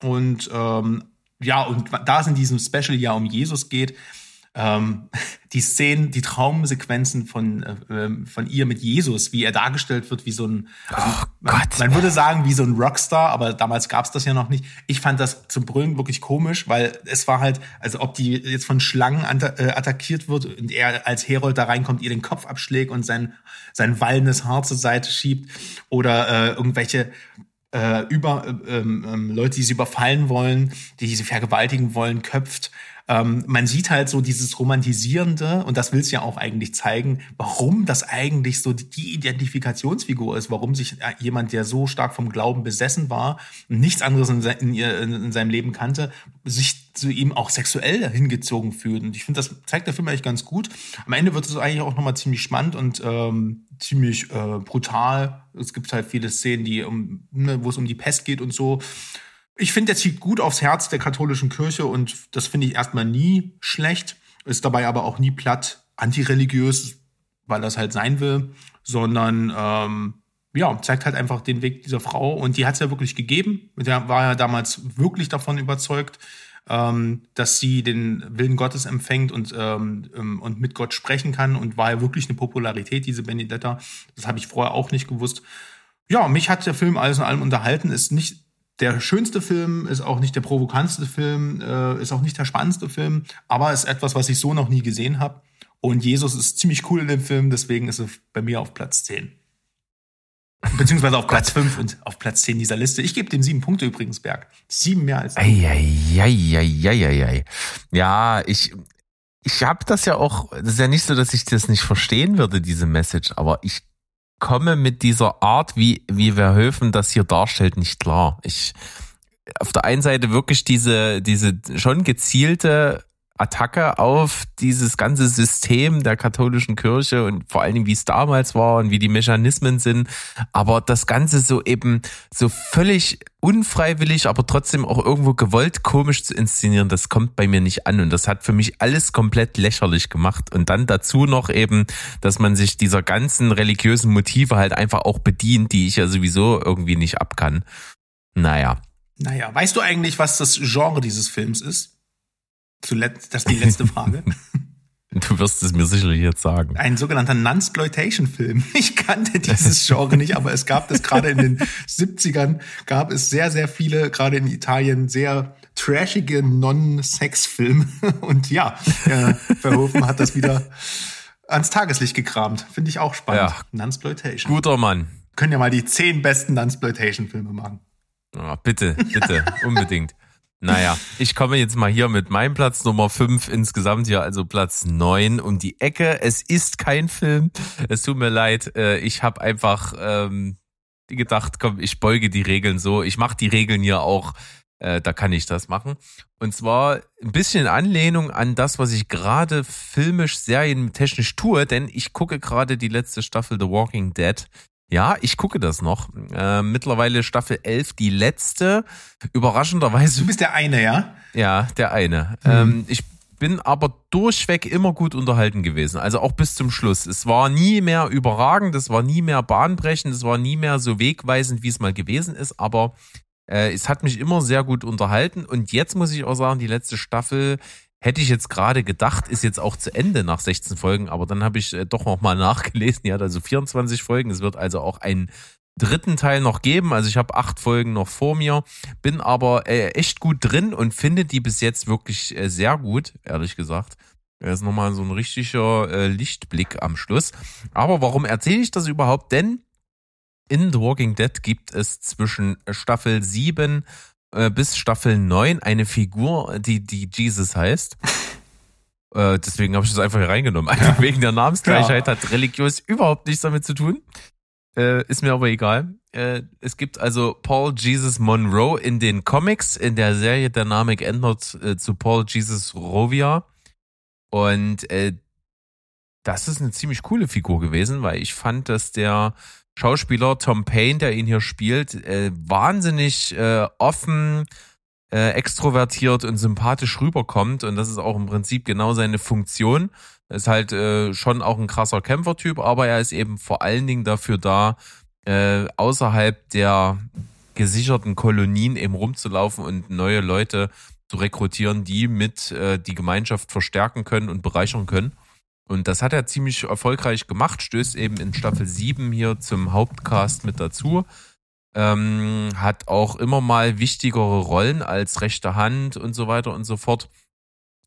Und ähm, ja, und da es in diesem Special ja um Jesus geht, ähm, die Szenen, die Traumsequenzen von, äh, von ihr mit Jesus, wie er dargestellt wird, wie so ein, also Oh man, man würde sagen, wie so ein Rockstar, aber damals gab es das ja noch nicht. Ich fand das zum Brüllen wirklich komisch, weil es war halt, also ob die jetzt von Schlangen äh, attackiert wird und er als Herold da reinkommt, ihr den Kopf abschlägt und sein, sein wallendes Haar zur Seite schiebt oder äh, irgendwelche äh, über äh, ähm, ähm, Leute, die sie überfallen wollen, die sie vergewaltigen wollen, köpft. Ähm, man sieht halt so dieses Romantisierende, und das will es ja auch eigentlich zeigen, warum das eigentlich so die Identifikationsfigur ist, warum sich äh, jemand, der so stark vom Glauben besessen war und nichts anderes in, se in, ihr- in, in seinem Leben kannte, sich zu ihm auch sexuell hingezogen fühlt. Und ich finde, das zeigt der Film eigentlich ganz gut. Am Ende wird es eigentlich auch nochmal ziemlich spannend und ähm, ziemlich äh, brutal. Es gibt halt viele Szenen, die um, ne, wo es um die Pest geht und so. Ich finde, der zieht gut aufs Herz der katholischen Kirche und das finde ich erstmal nie schlecht. Ist dabei aber auch nie platt antireligiös, weil das halt sein will, sondern ähm, ja, zeigt halt einfach den Weg dieser Frau und die hat es ja wirklich gegeben. Der war ja damals wirklich davon überzeugt, ähm, dass sie den Willen Gottes empfängt und, ähm, ähm, und mit Gott sprechen kann und war ja wirklich eine Popularität, diese Benedetta. Das habe ich vorher auch nicht gewusst. Ja, mich hat der Film alles in allem unterhalten. Ist nicht der schönste Film, ist auch nicht der provokantste Film, äh, ist auch nicht der spannendste Film, aber ist etwas, was ich so noch nie gesehen habe. Und Jesus ist ziemlich cool in dem Film, deswegen ist er bei mir auf Platz 10. Beziehungsweise auf Platz 5 und auf Platz 10 dieser Liste. Ich gebe dem sieben Punkte übrigens, Berg. Sieben mehr als Eieieiei. Ja, ich, ich habe das ja auch, das ist ja nicht so, dass ich das nicht verstehen würde, diese Message, aber ich komme mit dieser Art, wie, wie Verhoeven das hier darstellt, nicht klar. Ich, auf der einen Seite wirklich diese, diese schon gezielte Attacke auf dieses ganze System der katholischen Kirche und vor allen Dingen, wie es damals war und wie die Mechanismen sind. Aber das Ganze so eben so völlig unfreiwillig, aber trotzdem auch irgendwo gewollt komisch zu inszenieren, das kommt bei mir nicht an. Und das hat für mich alles komplett lächerlich gemacht. Und dann dazu noch eben, dass man sich dieser ganzen religiösen Motive halt einfach auch bedient, die ich ja sowieso irgendwie nicht abkann. Naja. Naja, weißt du eigentlich, was das Genre dieses Films ist? Zuletzt, das ist die letzte Frage. Du wirst es mir sicherlich jetzt sagen. Ein sogenannter Nunsploitation-Film. Ich kannte dieses Genre nicht, aber es gab das gerade in den 70ern, gab es sehr, sehr viele, gerade in Italien, sehr trashige Non-Sex-Filme. Und ja, äh, Verhoeven hat das wieder ans Tageslicht gekramt. Finde ich auch spannend. Ja. Nunsploitation. Guter Mann. Können ja mal die zehn besten Nunsploitation-Filme machen. Ja, bitte, bitte, unbedingt. Naja, ich komme jetzt mal hier mit meinem Platz Nummer 5 insgesamt hier, also Platz 9 um die Ecke. Es ist kein Film. Es tut mir leid. äh, Ich habe einfach ähm, gedacht, komm, ich beuge die Regeln so. Ich mache die Regeln hier auch. Äh, da kann ich das machen. Und zwar ein bisschen in Anlehnung an das, was ich gerade filmisch, serientechnisch tue, denn ich gucke gerade die letzte Staffel The Walking Dead. Ja, ich gucke das noch. Äh, mittlerweile Staffel 11, die letzte. Überraschenderweise Du bist der eine, ja? ja, der eine. Ähm, ich bin aber durchweg immer gut unterhalten gewesen. Also auch bis zum Schluss. Es war nie mehr überragend, es war nie mehr bahnbrechend, es war nie mehr so wegweisend, wie es mal gewesen ist, aber äh, es hat mich immer sehr gut unterhalten. Und jetzt muss ich auch sagen, die letzte Staffel hätte ich jetzt gerade gedacht, ist jetzt auch zu Ende nach 16 Folgen, aber dann habe ich äh, doch noch mal nachgelesen, die hat also 24 Folgen. Es wird also auch einen dritten Teil noch geben. Also ich habe acht Folgen noch vor mir, bin aber äh, echt gut drin und finde die bis jetzt wirklich äh, sehr gut, ehrlich gesagt. Das ist nochmal so ein richtiger Lichtblick am Schluss. Aber warum erzähle ich das überhaupt? Denn in The Walking Dead gibt es zwischen Staffel 7 äh, bis Staffel 9 eine Figur, die, die Jesus heißt. Äh, deswegen habe ich das einfach hier reingenommen. Einfach wegen der Namensgleichheit hat religiös überhaupt nichts damit zu tun. Äh, ist mir aber egal. Äh, es gibt also Paul Jesus Monroe in den Comics. In der Serie der Name geändert äh, zu Paul Jesus Rovia. Und äh, das ist eine ziemlich coole Figur gewesen, weil ich fand, dass der Schauspieler Tom Payne, der ihn hier spielt, äh, wahnsinnig äh, offen, äh, extrovertiert und sympathisch rüberkommt. Und das ist auch im Prinzip genau seine Funktion. Ist halt äh, schon auch ein krasser Kämpfertyp, aber er ist eben vor allen Dingen dafür da, äh, außerhalb der gesicherten Kolonien eben rumzulaufen und neue Leute zu rekrutieren, die mit äh, die Gemeinschaft verstärken können und bereichern können. Und das hat er ziemlich erfolgreich gemacht, stößt eben in Staffel 7 hier zum Hauptcast mit dazu. Ähm, hat auch immer mal wichtigere Rollen als rechte Hand und so weiter und so fort.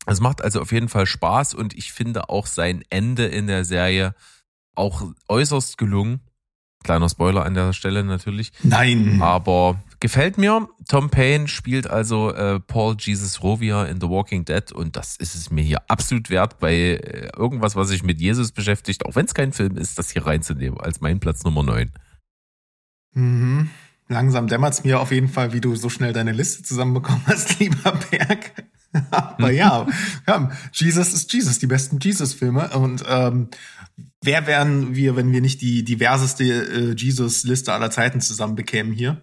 Es macht also auf jeden Fall Spaß und ich finde auch sein Ende in der Serie auch äußerst gelungen. Kleiner Spoiler an der Stelle natürlich. Nein. Aber gefällt mir. Tom Payne spielt also äh, Paul Jesus Rovia in The Walking Dead und das ist es mir hier absolut wert, bei äh, irgendwas, was sich mit Jesus beschäftigt, auch wenn es kein Film ist, das hier reinzunehmen als mein Platz Nummer 9. Mhm. Langsam dämmert's mir auf jeden Fall, wie du so schnell deine Liste zusammenbekommen hast, lieber Berg. Aber ja, ja, Jesus ist Jesus, die besten Jesus-Filme. Und ähm, wer wären wir, wenn wir nicht die diverseste äh, Jesus-Liste aller Zeiten zusammen bekämen hier?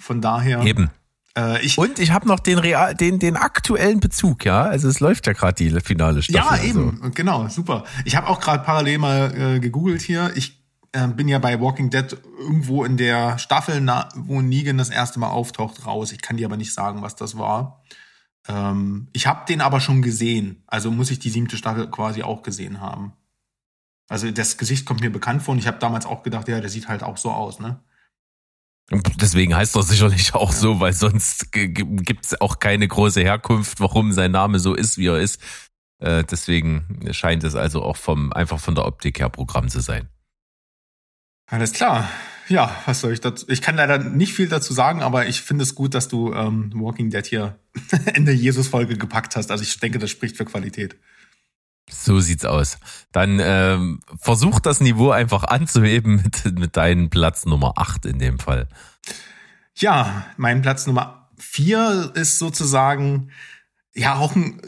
Von daher. Eben. Äh, ich, Und ich habe noch den real, den, den aktuellen Bezug, ja. Also es läuft ja gerade die finale Staffel. ja, also. eben, genau, super. Ich habe auch gerade parallel mal äh, gegoogelt hier. Ich äh, bin ja bei Walking Dead irgendwo in der Staffel, na, wo Negan das erste Mal auftaucht, raus. Ich kann dir aber nicht sagen, was das war. Ähm, ich habe den aber schon gesehen. Also muss ich die siebte Staffel quasi auch gesehen haben. Also das Gesicht kommt mir bekannt vor und ich habe damals auch gedacht, ja, der sieht halt auch so aus, ne? Deswegen heißt das sicherlich auch so, weil sonst gibt es auch keine große Herkunft, warum sein Name so ist, wie er ist. Äh, deswegen scheint es also auch vom einfach von der Optik her Programm zu sein. Alles klar. Ja, was soll ich dazu? Ich kann leider nicht viel dazu sagen, aber ich finde es gut, dass du ähm, Walking Dead hier in der Jesus-Folge gepackt hast. Also ich denke, das spricht für Qualität. So sieht's aus. Dann ähm, versuch das Niveau einfach anzuheben mit, mit deinem Platz Nummer 8 in dem Fall. Ja, mein Platz Nummer vier ist sozusagen, ja, auch ein,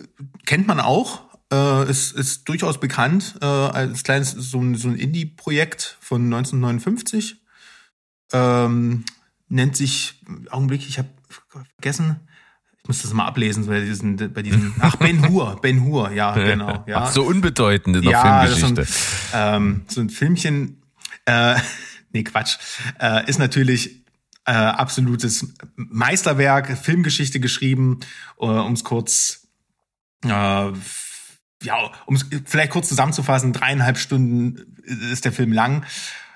kennt man auch, äh, ist, ist durchaus bekannt äh, als kleines, so ein, so ein Indie-Projekt von 1959. Ähm, nennt sich, Augenblick, ich habe vergessen, ich muss das mal ablesen bei diesen, bei diesen, ach, Ben Hur, Ben Hur, ja, genau, ja. Ach, so unbedeutend in der Ja, ist so ein, Filmgeschichte. ähm, so ein Filmchen, äh, nee, Quatsch, äh, ist natürlich äh, absolutes Meisterwerk, Filmgeschichte geschrieben, äh, um es kurz, äh, ja, um es vielleicht kurz zusammenzufassen, dreieinhalb Stunden ist der Film lang,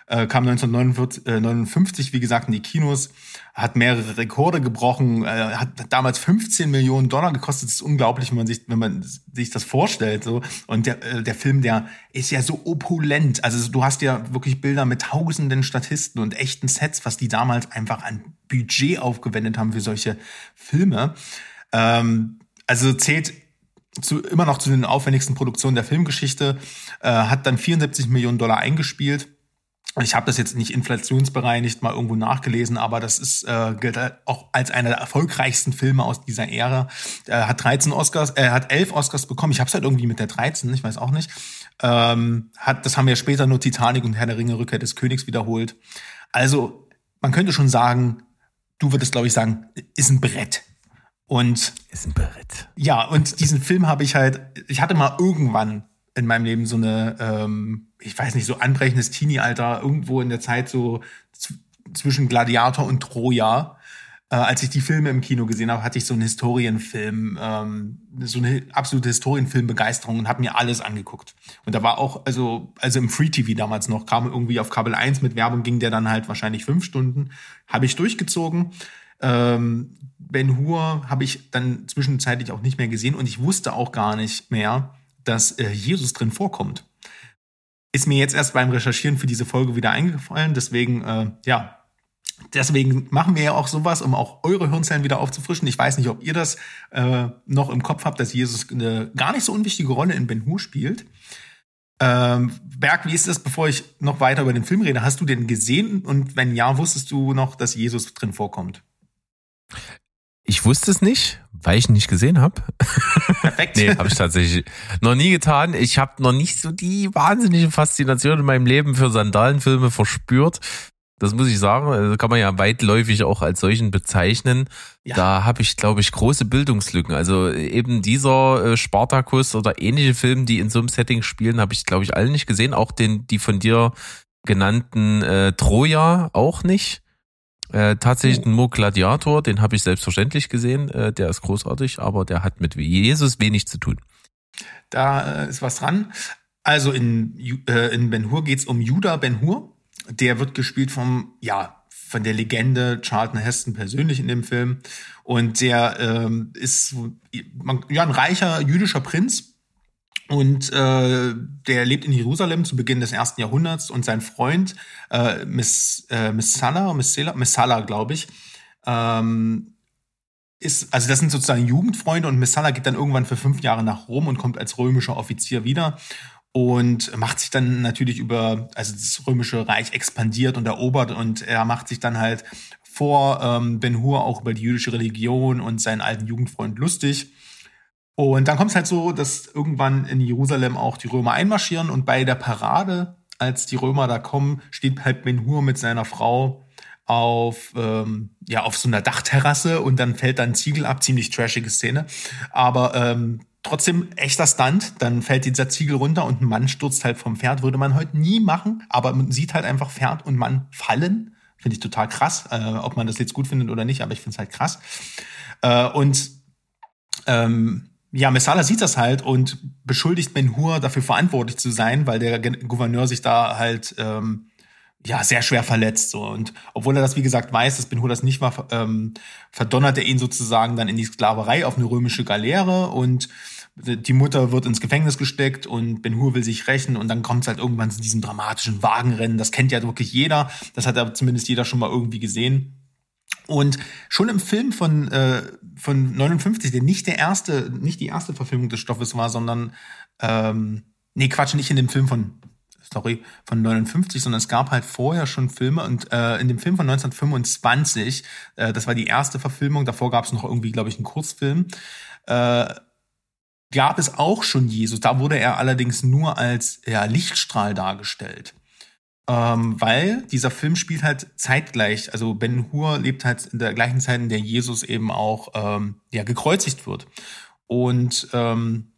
äh, kam 1959, wie gesagt, in die Kinos, hat mehrere Rekorde gebrochen, äh, hat damals 15 Millionen Dollar gekostet. Das ist unglaublich, wenn man sich, wenn man sich das vorstellt. So. Und der, äh, der Film, der ist ja so opulent. Also du hast ja wirklich Bilder mit tausenden Statisten und echten Sets, was die damals einfach an Budget aufgewendet haben für solche Filme. Ähm, also zählt zu, immer noch zu den aufwendigsten Produktionen der Filmgeschichte, äh, hat dann 74 Millionen Dollar eingespielt. Ich habe das jetzt nicht inflationsbereinigt mal irgendwo nachgelesen, aber das ist äh, gilt auch als einer der erfolgreichsten Filme aus dieser Ära. Er hat 13 Oscars, er hat 11 Oscars bekommen. Ich habe es halt irgendwie mit der 13, ich weiß auch nicht. Ähm, hat, das haben ja später nur Titanic und Herr der Ringe Rückkehr des Königs wiederholt. Also man könnte schon sagen, du würdest glaube ich sagen, ist ein Brett. Und Ist ein Beritt. ja, und diesen Film habe ich halt, ich hatte mal irgendwann in meinem Leben so eine, ähm, ich weiß nicht, so anbrechendes Teenie-Alter, irgendwo in der Zeit so zwischen Gladiator und Troja. Äh, als ich die Filme im Kino gesehen habe, hatte ich so einen Historienfilm, ähm, so eine absolute Historienfilmbegeisterung und habe mir alles angeguckt. Und da war auch, also, also im Free TV damals noch, kam irgendwie auf Kabel 1 mit Werbung, ging der dann halt wahrscheinlich fünf Stunden. Habe ich durchgezogen. Ähm, Ben Hur habe ich dann zwischenzeitlich auch nicht mehr gesehen und ich wusste auch gar nicht mehr, dass äh, Jesus drin vorkommt. Ist mir jetzt erst beim Recherchieren für diese Folge wieder eingefallen. Deswegen, äh, ja, deswegen machen wir ja auch sowas, um auch eure Hirnzellen wieder aufzufrischen. Ich weiß nicht, ob ihr das äh, noch im Kopf habt, dass Jesus eine gar nicht so unwichtige Rolle in Ben Hur spielt. Ähm, Berg, wie ist das, bevor ich noch weiter über den Film rede? Hast du den gesehen? Und wenn ja, wusstest du noch, dass Jesus drin vorkommt? Ich wusste es nicht, weil ich ihn nicht gesehen habe. Perfekt. Nee, habe ich tatsächlich noch nie getan. Ich habe noch nicht so die wahnsinnige Faszination in meinem Leben für Sandalenfilme verspürt. Das muss ich sagen. Also kann man ja weitläufig auch als solchen bezeichnen. Ja. Da habe ich, glaube ich, große Bildungslücken. Also eben dieser äh, Spartacus oder ähnliche Filme, die in so einem Setting spielen, habe ich, glaube ich, alle nicht gesehen. Auch den, die von dir genannten äh, Troja auch nicht. Äh, tatsächlich den Mo Gladiator, den habe ich selbstverständlich gesehen. Äh, der ist großartig, aber der hat mit Jesus wenig zu tun. Da äh, ist was dran. Also in, äh, in Ben Hur geht's um Judah Ben Hur. Der wird gespielt vom, ja, von der Legende Charlton Heston persönlich in dem Film. Und der ähm, ist ja, ein reicher jüdischer Prinz. Und äh, der lebt in Jerusalem zu Beginn des ersten Jahrhunderts und sein Freund äh, Miss, äh, Miss Salah, Miss Sela, Miss Salah, glaube ich, ähm, ist, also das sind sozusagen Jugendfreunde und Messala geht dann irgendwann für fünf Jahre nach Rom und kommt als römischer Offizier wieder und macht sich dann natürlich über, also das römische Reich expandiert und erobert und er macht sich dann halt vor ähm, Ben Hur auch über die jüdische Religion und seinen alten Jugendfreund lustig. Und dann kommt es halt so, dass irgendwann in Jerusalem auch die Römer einmarschieren und bei der Parade, als die Römer da kommen, steht halt Ben Hur mit seiner Frau auf, ähm, ja, auf so einer Dachterrasse und dann fällt dann ein Ziegel ab, ziemlich trashige Szene. Aber ähm, trotzdem echter Stunt, dann fällt dieser Ziegel runter und ein Mann stürzt halt vom Pferd. Würde man heute nie machen, aber man sieht halt einfach Pferd und Mann fallen. Finde ich total krass, äh, ob man das jetzt gut findet oder nicht, aber ich finde es halt krass. Äh, und ähm, ja, Messala sieht das halt und beschuldigt Ben Hur dafür verantwortlich zu sein, weil der Gouverneur sich da halt ähm, ja sehr schwer verletzt so und obwohl er das wie gesagt weiß, dass Ben Hur das nicht war, ähm, verdonnert er ihn sozusagen dann in die Sklaverei auf eine römische Galeere und die Mutter wird ins Gefängnis gesteckt und Ben Hur will sich rächen und dann kommt es halt irgendwann zu diesem dramatischen Wagenrennen. Das kennt ja wirklich jeder. Das hat ja zumindest jeder schon mal irgendwie gesehen. Und schon im Film von, äh, von 59, der nicht der erste, nicht die erste Verfilmung des Stoffes war, sondern ähm, nee, Quatsch, nicht in dem Film von sorry, von 59, sondern es gab halt vorher schon Filme und äh, in dem Film von 1925, äh, das war die erste Verfilmung, davor gab es noch irgendwie, glaube ich, einen Kurzfilm, äh, gab es auch schon Jesus. Da wurde er allerdings nur als ja, Lichtstrahl dargestellt. Ähm, weil dieser Film spielt halt zeitgleich, also Ben Hur lebt halt in der gleichen Zeit, in der Jesus eben auch ähm, ja, gekreuzigt wird. Und ähm,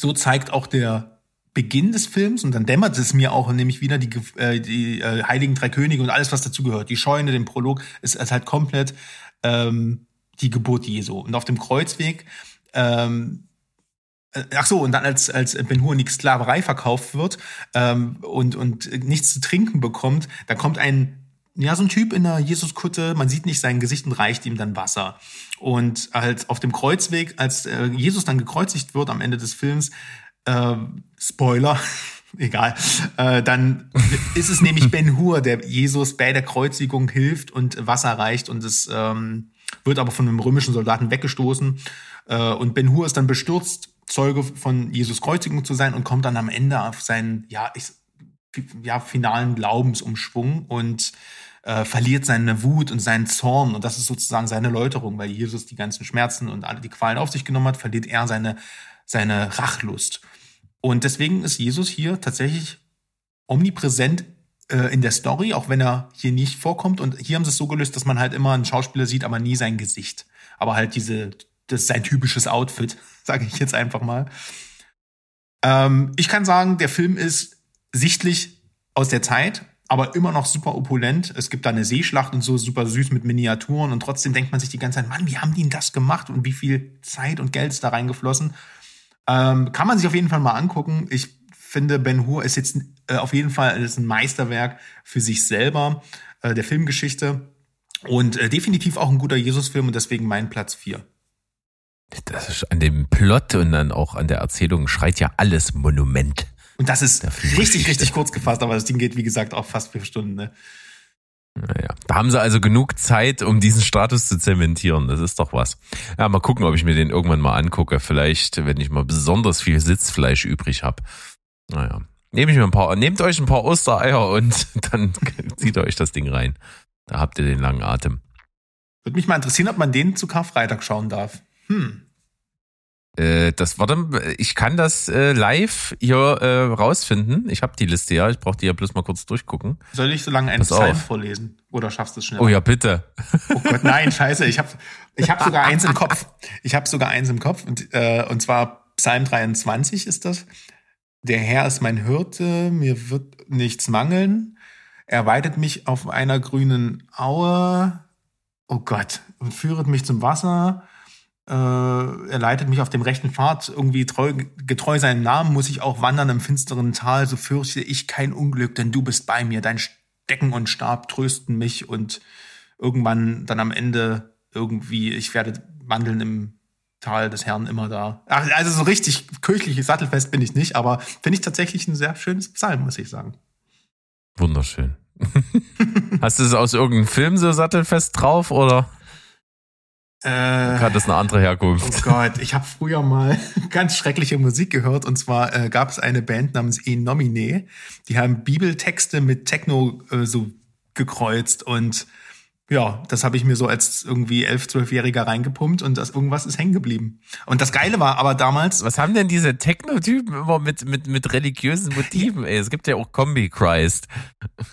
so zeigt auch der Beginn des Films, und dann dämmert es mir auch nämlich wieder die, äh, die äh, Heiligen Drei Könige und alles, was dazugehört. Die Scheune, den Prolog, ist, ist halt komplett ähm, die Geburt Jesu. Und auf dem Kreuzweg ähm, Ach so, und dann als, als Ben Hur in die Sklaverei verkauft wird ähm, und, und nichts zu trinken bekommt, da kommt ein, ja, so ein Typ in einer Jesuskutte, man sieht nicht sein Gesicht und reicht ihm dann Wasser. Und halt auf dem Kreuzweg, als äh, Jesus dann gekreuzigt wird am Ende des Films, äh, Spoiler, egal, äh, dann ist es nämlich Ben Hur, der Jesus bei der Kreuzigung hilft und Wasser reicht und es ähm, wird aber von einem römischen Soldaten weggestoßen. Äh, und Ben Hur ist dann bestürzt, Zeuge von Jesus Kreuzigung zu sein und kommt dann am Ende auf seinen, ja, ich, ja finalen Glaubensumschwung und äh, verliert seine Wut und seinen Zorn. Und das ist sozusagen seine Läuterung, weil Jesus die ganzen Schmerzen und alle die Qualen auf sich genommen hat, verliert er seine, seine Rachlust. Und deswegen ist Jesus hier tatsächlich omnipräsent äh, in der Story, auch wenn er hier nicht vorkommt. Und hier haben sie es so gelöst, dass man halt immer einen Schauspieler sieht, aber nie sein Gesicht. Aber halt diese, das ist sein typisches Outfit, sage ich jetzt einfach mal. Ähm, ich kann sagen, der Film ist sichtlich aus der Zeit, aber immer noch super opulent. Es gibt da eine Seeschlacht und so super süß mit Miniaturen und trotzdem denkt man sich die ganze Zeit, Mann, wie haben die denn das gemacht und wie viel Zeit und Geld ist da reingeflossen? Ähm, kann man sich auf jeden Fall mal angucken. Ich finde, Ben Hur ist jetzt äh, auf jeden Fall ist ein Meisterwerk für sich selber äh, der Filmgeschichte und äh, definitiv auch ein guter Jesus-Film und deswegen mein Platz 4. Das ist an dem Plot und dann auch an der Erzählung schreit ja alles Monument. Und das ist richtig, Filmgeschichte. richtig kurz gefasst, aber das Ding geht, wie gesagt, auch fast vier Stunden. Ne? Naja, da haben sie also genug Zeit, um diesen Status zu zementieren. Das ist doch was. Ja, mal gucken, ob ich mir den irgendwann mal angucke. Vielleicht, wenn ich mal besonders viel Sitzfleisch übrig habe. Naja, nehme ich mir ein paar, nehmt euch ein paar Ostereier und dann zieht euch das Ding rein. Da habt ihr den langen Atem. Würde mich mal interessieren, ob man den zu Karfreitag schauen darf. Hm. Äh, das warte, ich kann das äh, live hier äh, rausfinden. Ich habe die Liste ja. Ich brauche die ja bloß mal kurz durchgucken. Soll ich so lange einen Psalm vorlesen? Oder schaffst du es schnell? Oh ja, bitte. Oh Gott, nein, scheiße. Ich habe ich hab sogar eins im Kopf. Ich habe sogar eins im Kopf. Und, äh, und zwar Psalm 23 ist das. Der Herr ist mein Hirte, mir wird nichts mangeln. Er weidet mich auf einer grünen Aue. Oh Gott, und führet mich zum Wasser. Äh, er leitet mich auf dem rechten Pfad. Irgendwie treu, getreu seinem Namen muss ich auch wandern im finsteren Tal. So fürchte ich kein Unglück, denn du bist bei mir. Dein Stecken und Stab trösten mich und irgendwann dann am Ende irgendwie, ich werde wandeln im Tal des Herrn immer da. Also so richtig kirchliches Sattelfest bin ich nicht, aber finde ich tatsächlich ein sehr schönes Psalm, muss ich sagen. Wunderschön. Hast du es aus irgendeinem Film so sattelfest drauf oder hat das eine andere Oh Herkunft? Gott, ich habe früher mal ganz schreckliche Musik gehört und zwar äh, gab es eine Band namens E Nomine, die haben Bibeltexte mit Techno äh, so gekreuzt und ja, das habe ich mir so als irgendwie elf, zwölfjähriger reingepumpt und das irgendwas ist hängen geblieben. Und das Geile war aber damals, Was haben denn diese Techno-Typen immer mit, mit, mit religiösen Motiven? Ey, es gibt ja auch Kombi Christ.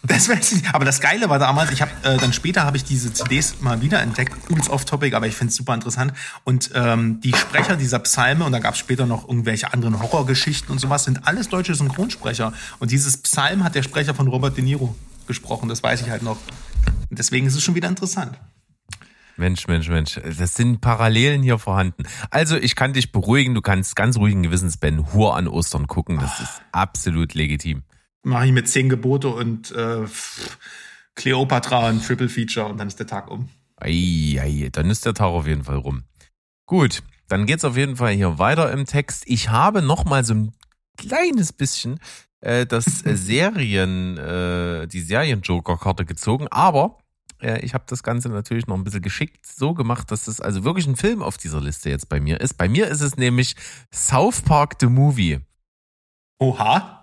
Das weiß ich. Aber das Geile war damals, ich habe äh, dann später habe ich diese CDs mal wieder entdeckt, übelst off-topic, aber ich finde es super interessant. Und ähm, die Sprecher dieser Psalme, und da gab es später noch irgendwelche anderen Horrorgeschichten und sowas, sind alles deutsche Synchronsprecher. Und dieses Psalm hat der Sprecher von Robert De Niro gesprochen, das weiß ich halt noch. Deswegen ist es schon wieder interessant. Mensch, Mensch, Mensch. Das sind Parallelen hier vorhanden. Also, ich kann dich beruhigen. Du kannst ganz ruhigen Gewissens Ben Hur an Ostern gucken. Das ist absolut legitim. Mache ich mit zehn Gebote und äh, Cleopatra ein Triple Feature und dann ist der Tag um. Ei, ei, dann ist der Tag auf jeden Fall rum. Gut, dann geht's auf jeden Fall hier weiter im Text. Ich habe noch mal so ein kleines bisschen äh, das äh, Serien, äh, die Serien-Joker-Karte gezogen, aber äh, ich habe das Ganze natürlich noch ein bisschen geschickt so gemacht, dass es also wirklich ein Film auf dieser Liste jetzt bei mir ist. Bei mir ist es nämlich South Park the Movie. Oha.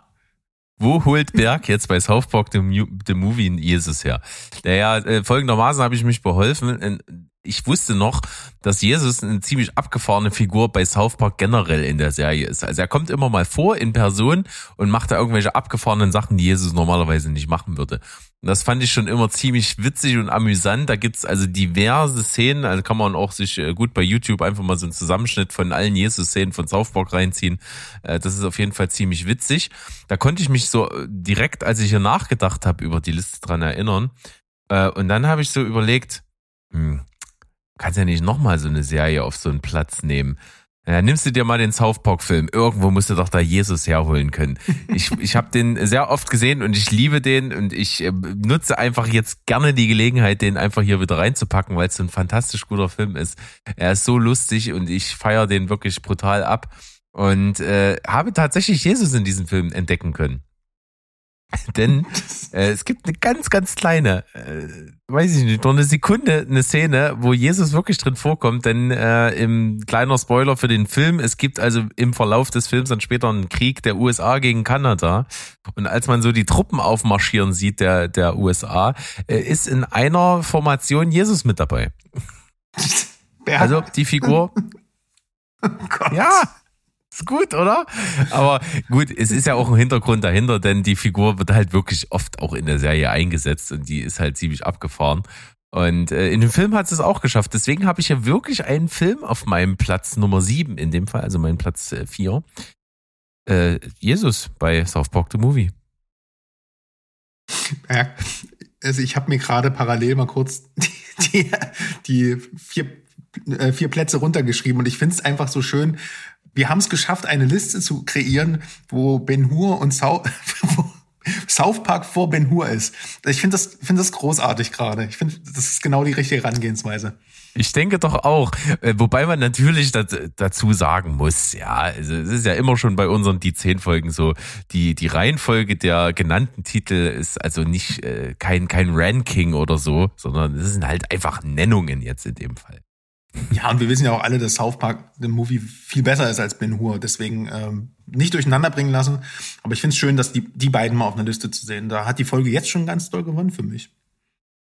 Wo holt Berg jetzt bei South Park the, the Movie einen Jesus her? Naja, äh, folgendermaßen habe ich mich beholfen. Ich wusste noch, dass Jesus eine ziemlich abgefahrene Figur bei South Park generell in der Serie ist. Also er kommt immer mal vor in Person und macht da irgendwelche abgefahrenen Sachen, die Jesus normalerweise nicht machen würde. Das fand ich schon immer ziemlich witzig und amüsant. Da gibt's also diverse Szenen, also kann man auch sich äh, gut bei YouTube einfach mal so einen Zusammenschnitt von allen Jesus-Szenen von South Park reinziehen. Äh, Das ist auf jeden Fall ziemlich witzig. Da konnte ich mich so äh, direkt, als ich hier nachgedacht habe, über die Liste dran erinnern. Und dann habe ich so überlegt, hm, kannst ja nicht nochmal so eine Serie auf so einen Platz nehmen. Ja, nimmst du dir mal den South Park Film. Irgendwo musst du doch da Jesus herholen können. Ich, ich habe den sehr oft gesehen und ich liebe den und ich äh, nutze einfach jetzt gerne die Gelegenheit, den einfach hier wieder reinzupacken, weil es so ein fantastisch guter Film ist. Er ist so lustig und ich feiere den wirklich brutal ab und äh, habe tatsächlich Jesus in diesem Film entdecken können. Denn äh, es gibt eine ganz, ganz kleine, äh, weiß ich nicht, nur eine Sekunde, eine Szene, wo Jesus wirklich drin vorkommt. Denn äh, im kleiner Spoiler für den Film, es gibt also im Verlauf des Films dann später einen Krieg der USA gegen Kanada. Und als man so die Truppen aufmarschieren sieht der, der USA, äh, ist in einer Formation Jesus mit dabei. Wer Also die Figur, oh ja, Ist gut, oder? Aber gut, es ist ja auch ein Hintergrund dahinter, denn die Figur wird halt wirklich oft auch in der Serie eingesetzt und die ist halt ziemlich abgefahren. Und äh, in dem Film hat es auch geschafft. Deswegen habe ich ja wirklich einen Film auf meinem Platz Nummer sieben in dem Fall, also meinen Platz äh, vier. Äh, Jesus bei South Park the Movie. Ja, also ich habe mir gerade parallel mal kurz die, die, die vier, äh, vier Plätze runtergeschrieben und ich finde es einfach so schön. Wir haben es geschafft, eine Liste zu kreieren, wo Ben Hur und Sau South Park vor Ben Hur ist. Ich finde das, finde das großartig gerade. Ich finde, das ist genau die richtige Herangehensweise. Ich denke doch auch. Äh, Wobei man natürlich dazu sagen muss, ja, also es ist ja immer schon bei unseren die zehn Folgen so, die, die Reihenfolge der genannten Titel ist also nicht äh, kein, kein Ranking oder so, sondern es sind halt einfach Nennungen jetzt in dem Fall. Ja, und wir wissen ja auch alle, dass South Park, der Movie, viel besser ist als Ben Hur. Deswegen ähm, nicht durcheinander bringen lassen. Aber ich finde es schön, dass die, die beiden mal auf einer Liste zu sehen. Da hat die Folge jetzt schon ganz doll gewonnen für mich.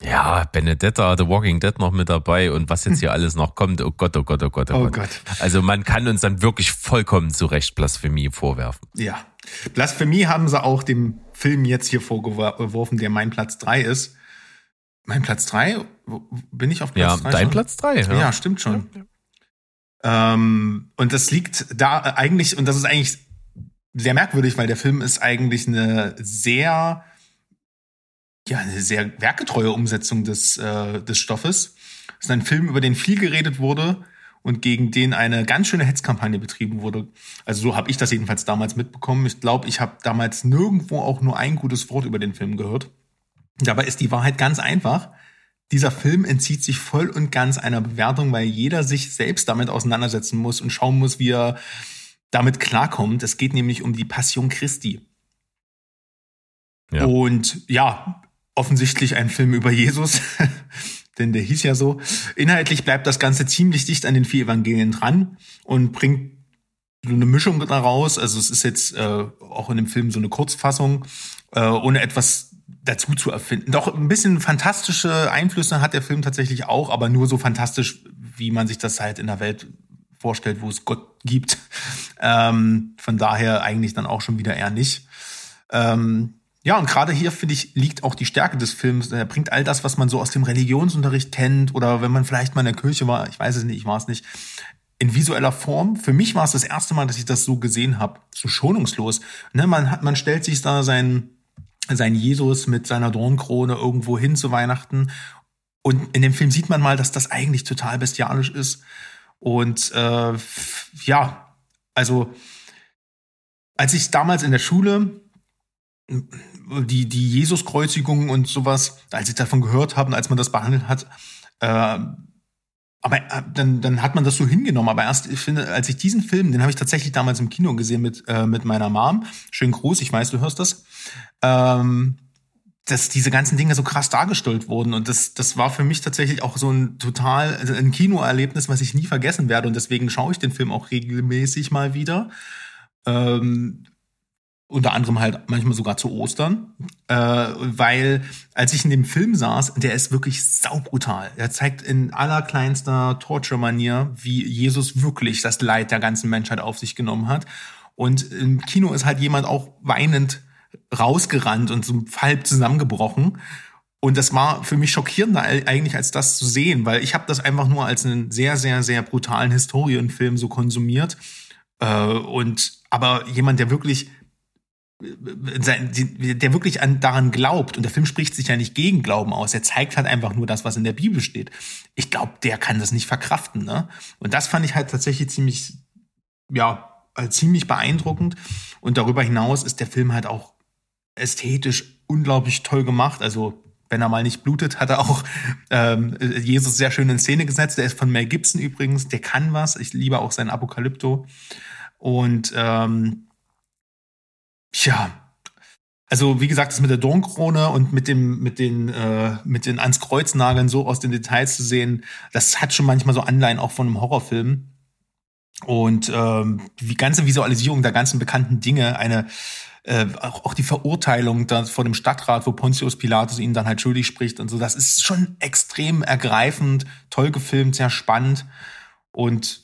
Ja, Benedetta, The Walking Dead noch mit dabei und was jetzt hier alles noch kommt. Oh Gott, oh Gott, oh Gott, oh, Oh Gott. Gott. Also man kann uns dann wirklich vollkommen zu Recht Blasphemie vorwerfen. Ja. Blasphemie haben sie auch dem Film jetzt hier vorgeworfen, der mein Platz drei ist. Mein Platz drei? Wo- Bin ich auf Platz Ja, drei dein schon? Platz drei. Ja, Ja, stimmt schon. Ähm, und das liegt da eigentlich, und das ist eigentlich sehr merkwürdig, weil der Film ist eigentlich eine sehr, ja, eine sehr werketreue Umsetzung des, äh, des Stoffes. Es ist ein Film, über den viel geredet wurde und gegen den eine ganz schöne Hetzkampagne betrieben wurde. Also so habe ich das jedenfalls damals mitbekommen. Ich glaube, ich habe damals nirgendwo auch nur ein gutes Wort über den Film gehört. Dabei ist die Wahrheit ganz einfach. Dieser Film entzieht sich voll und ganz einer Bewertung, weil jeder sich selbst damit auseinandersetzen muss und schauen muss, wie er damit klarkommt. Es geht nämlich um die Passion Christi. Ja. Und ja, offensichtlich ein Film über Jesus, denn der hieß ja so. Inhaltlich bleibt das Ganze ziemlich dicht an den vier Evangelien dran und bringt so eine Mischung daraus. Also es ist jetzt äh, auch in dem Film so eine Kurzfassung, äh, ohne etwas dazu zu erfinden. Doch ein bisschen fantastische Einflüsse hat der Film tatsächlich auch, aber nur so fantastisch, wie man sich das halt in der Welt vorstellt, wo es Gott gibt. Ähm, von daher eigentlich dann auch schon wieder eher nicht. Ähm, ja, und gerade hier, finde ich, liegt auch die Stärke des Films. Er bringt all das, was man so aus dem Religionsunterricht kennt oder wenn man vielleicht mal in der Kirche war, ich weiß es nicht, ich war es nicht, in visueller Form. Für mich war es das erste Mal, dass ich das so gesehen habe, so schonungslos. Ne, man hat, man stellt sich da sein sein Jesus mit seiner Dornkrone irgendwo hin zu Weihnachten. Und in dem Film sieht man mal, dass das eigentlich total bestialisch ist. Und äh, ja, also als ich damals in der Schule die, die Jesuskreuzigung und sowas, als ich davon gehört habe und als man das behandelt hat, äh, aber äh, dann, dann hat man das so hingenommen. Aber erst, ich finde, als ich diesen Film, den habe ich tatsächlich damals im Kino gesehen mit, äh, mit meiner Mom. Schönen Gruß, ich weiß, du hörst das. Ähm, dass diese ganzen Dinge so krass dargestellt wurden. Und das, das war für mich tatsächlich auch so ein total, also ein Kinoerlebnis, was ich nie vergessen werde. Und deswegen schaue ich den Film auch regelmäßig mal wieder. Ähm, unter anderem halt manchmal sogar zu Ostern, äh, weil als ich in dem Film saß, der ist wirklich saubrutal. Er zeigt in allerkleinster Torture-Manier, wie Jesus wirklich das Leid der ganzen Menschheit auf sich genommen hat. Und im Kino ist halt jemand auch weinend rausgerannt und so halb zusammengebrochen. Und das war für mich schockierender eigentlich als das zu sehen, weil ich habe das einfach nur als einen sehr, sehr, sehr brutalen Historienfilm so konsumiert. Äh, und aber jemand, der wirklich der wirklich an, daran glaubt, und der Film spricht sich ja nicht gegen Glauben aus, er zeigt halt einfach nur das, was in der Bibel steht. Ich glaube, der kann das nicht verkraften, ne? Und das fand ich halt tatsächlich ziemlich, ja, äh, ziemlich beeindruckend. Und darüber hinaus ist der Film halt auch ästhetisch unglaublich toll gemacht. Also, wenn er mal nicht blutet, hat er auch ähm, Jesus sehr schön in Szene gesetzt. Der ist von Mel Gibson übrigens, der kann was. Ich liebe auch sein Apokalypto. Und ähm, Tja, also wie gesagt, das mit der Dornkrone und mit dem, mit den, äh, mit den ans Kreuz nageln so aus den Details zu sehen, das hat schon manchmal so Anleihen auch von einem Horrorfilm. Und ähm, die ganze Visualisierung der ganzen bekannten Dinge, eine äh, auch, auch die Verurteilung da vor dem Stadtrat, wo Pontius Pilatus ihn dann halt schuldig spricht und so, das ist schon extrem ergreifend, toll gefilmt, sehr spannend. Und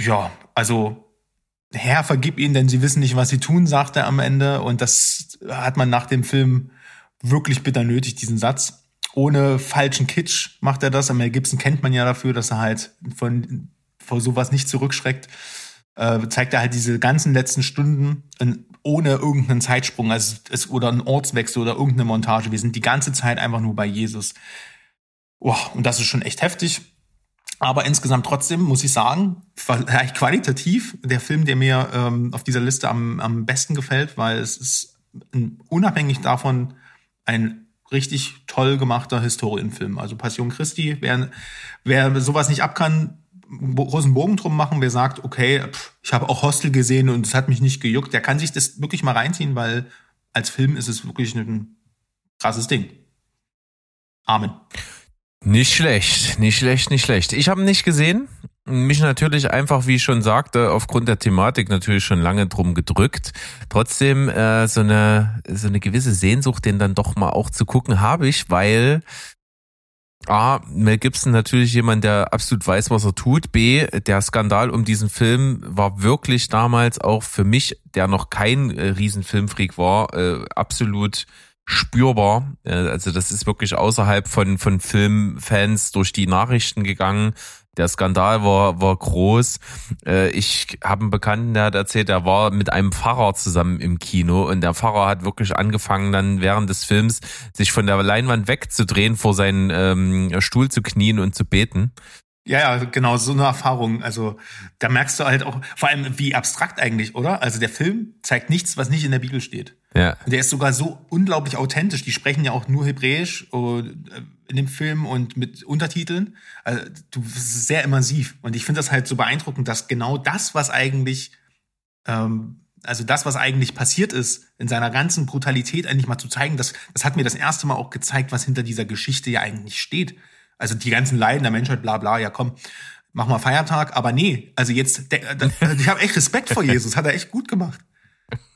ja, also Herr, vergib ihnen, denn sie wissen nicht, was sie tun, sagt er am Ende. Und das hat man nach dem Film wirklich bitter nötig, diesen Satz. Ohne falschen Kitsch macht er das. Mel Gibson kennt man ja dafür, dass er halt von, vor sowas nicht zurückschreckt. Äh, zeigt er halt diese ganzen letzten Stunden in, ohne irgendeinen Zeitsprung also es, oder einen Ortswechsel oder irgendeine Montage. Wir sind die ganze Zeit einfach nur bei Jesus. Oh, und das ist schon echt heftig. Aber insgesamt trotzdem muss ich sagen, vielleicht qualitativ der Film, der mir ähm, auf dieser Liste am, am besten gefällt, weil es ist unabhängig davon ein richtig toll gemachter Historienfilm. Also Passion Christi, wer, wer sowas nicht ab kann, großen Bogen drum machen, wer sagt, okay, pff, ich habe auch Hostel gesehen und es hat mich nicht gejuckt, der kann sich das wirklich mal reinziehen, weil als Film ist es wirklich ein krasses Ding. Amen. Nicht schlecht, nicht schlecht, nicht schlecht. Ich habe nicht gesehen. Mich natürlich einfach, wie ich schon sagte, aufgrund der Thematik natürlich schon lange drum gedrückt. Trotzdem äh, so eine so eine gewisse Sehnsucht, den dann doch mal auch zu gucken, habe ich, weil A, Mel Gibson natürlich jemand, der absolut weiß, was er tut. B, der Skandal um diesen Film war wirklich damals auch für mich, der noch kein äh, Riesenfilmfreak war, äh, absolut spürbar. Äh, also das ist wirklich außerhalb von, von Filmfans durch die Nachrichten gegangen. Der Skandal war, war groß. Äh, ich habe einen Bekannten, der hat erzählt, er war mit einem Pfarrer zusammen im Kino und der Pfarrer hat wirklich angefangen, dann während des Films sich von der Leinwand wegzudrehen, vor seinen ähm, Stuhl zu knien und zu beten. Ja, ja, genau, so eine Erfahrung. Also da merkst du halt auch, vor allem wie abstrakt eigentlich, oder? Also der Film zeigt nichts, was nicht in der Bibel steht. Ja. Der ist sogar so unglaublich authentisch. Die sprechen ja auch nur Hebräisch äh, in dem Film und mit Untertiteln. Also du das ist sehr immersiv. Und ich finde das halt so beeindruckend, dass genau das, was eigentlich, ähm, also das, was eigentlich passiert ist, in seiner ganzen Brutalität eigentlich mal zu zeigen, das, das hat mir das erste Mal auch gezeigt, was hinter dieser Geschichte ja eigentlich steht. Also die ganzen Leiden der Menschheit, bla bla, ja komm, mach mal Feiertag. Aber nee, also jetzt, ich habe echt Respekt vor Jesus, hat er echt gut gemacht.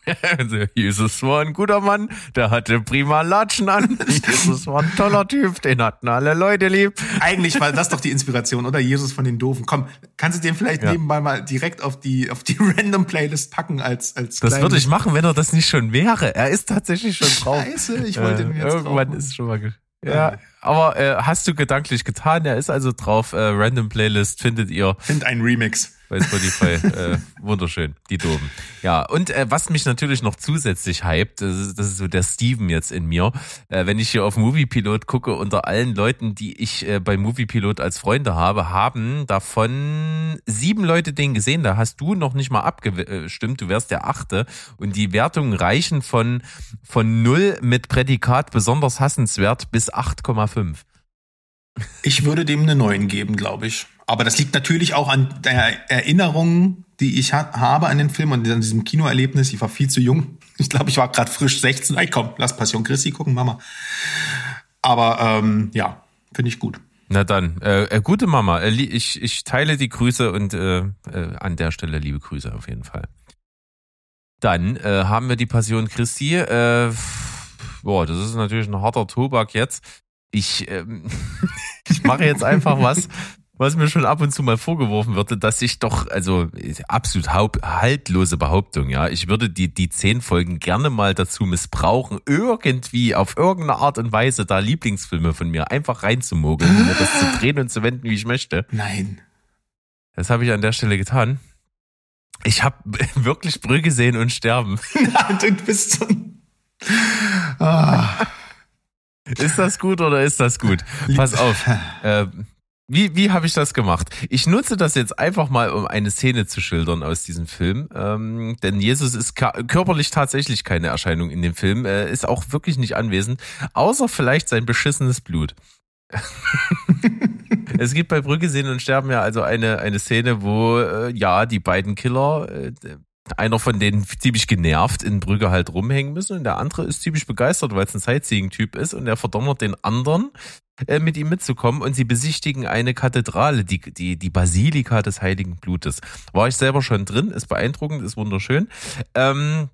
Also Jesus war ein guter Mann, der hatte prima Latschen an. Jesus war ein toller Typ, den hatten alle Leute lieb. Eigentlich war das doch die Inspiration, oder? Jesus von den Doofen. Komm, kannst du den vielleicht Ja. nebenbei mal direkt auf die, auf die Random Playlist packen als, als Das würde ich machen, wenn er das nicht schon wäre. Er ist tatsächlich schon drauf. Scheiße, ich wollte äh, ihn jetzt Irgendwann drauf ist schon mal. Ja, aber äh, hast du gedanklich getan? Er ist also drauf. Äh, Random Playlist findet ihr Find ein Remix. Bei Spotify. äh, wunderschön, die Doben. Ja, und äh, was mich natürlich noch zusätzlich hypt, das ist, das ist so der Steven jetzt in mir. Äh, wenn ich hier auf Moviepilot gucke, unter allen Leuten, die ich äh, bei Moviepilot als Freunde habe, haben davon sieben Leute den gesehen. Da hast du noch nicht mal abgestimmt. Du wärst der achte. Und die Wertungen reichen von, von null mit Prädikat besonders hassenswert bis 8,5. Ich würde dem eine 9 geben, glaube ich. Aber das liegt natürlich auch an der Erinnerung, die ich ha habe an den Film und an diesem Kinoerlebnis. Ich war viel zu jung. Ich glaube, ich war gerade frisch 16. Ey, komm, lass Passion Christi gucken, Mama. Aber ähm, ja, finde ich gut. Na dann, äh, äh, gute Mama, äh, ich, ich teile die Grüße und äh, äh, an der Stelle liebe Grüße auf jeden Fall. Dann äh, haben wir die Passion Christi. Boah, das ist natürlich ein harter Tobak jetzt. Ich, ähm, ich mache jetzt einfach was, was mir schon ab und zu mal vorgeworfen würde, dass ich doch, also absolut haltlose Behauptung, ja. Ich würde die, die zehn Folgen gerne mal dazu missbrauchen, irgendwie auf irgendeine Art und Weise da Lieblingsfilme von mir einfach reinzumogeln, mir das zu drehen und zu wenden, wie ich möchte. Nein. Das habe ich an der Stelle getan. Ich habe wirklich Brügge sehen und sterben. du bist so ein... Ah. Ist das gut oder ist das gut? Pass auf. Äh, wie wie habe ich das gemacht? Ich nutze das jetzt einfach mal, um eine Szene zu schildern aus diesem Film. Ähm, denn Jesus ist körperlich tatsächlich keine Erscheinung in dem Film. Er ist auch wirklich nicht anwesend, außer vielleicht sein beschissenes Blut. es gibt bei Brücke sehen und sterben ja also eine, eine Szene, wo äh, ja die beiden Killer, äh, einer von denen ziemlich genervt in Brügge halt rumhängen müssen und der andere ist ziemlich begeistert, weil es ein Sightseeing-Typ ist und er verdonnert den anderen, äh, mit ihm mitzukommen und sie besichtigen eine Kathedrale, die, die, die Basilika des Heiligen Blutes. War ich selber schon drin, ist beeindruckend, ist wunderschön. Ähm,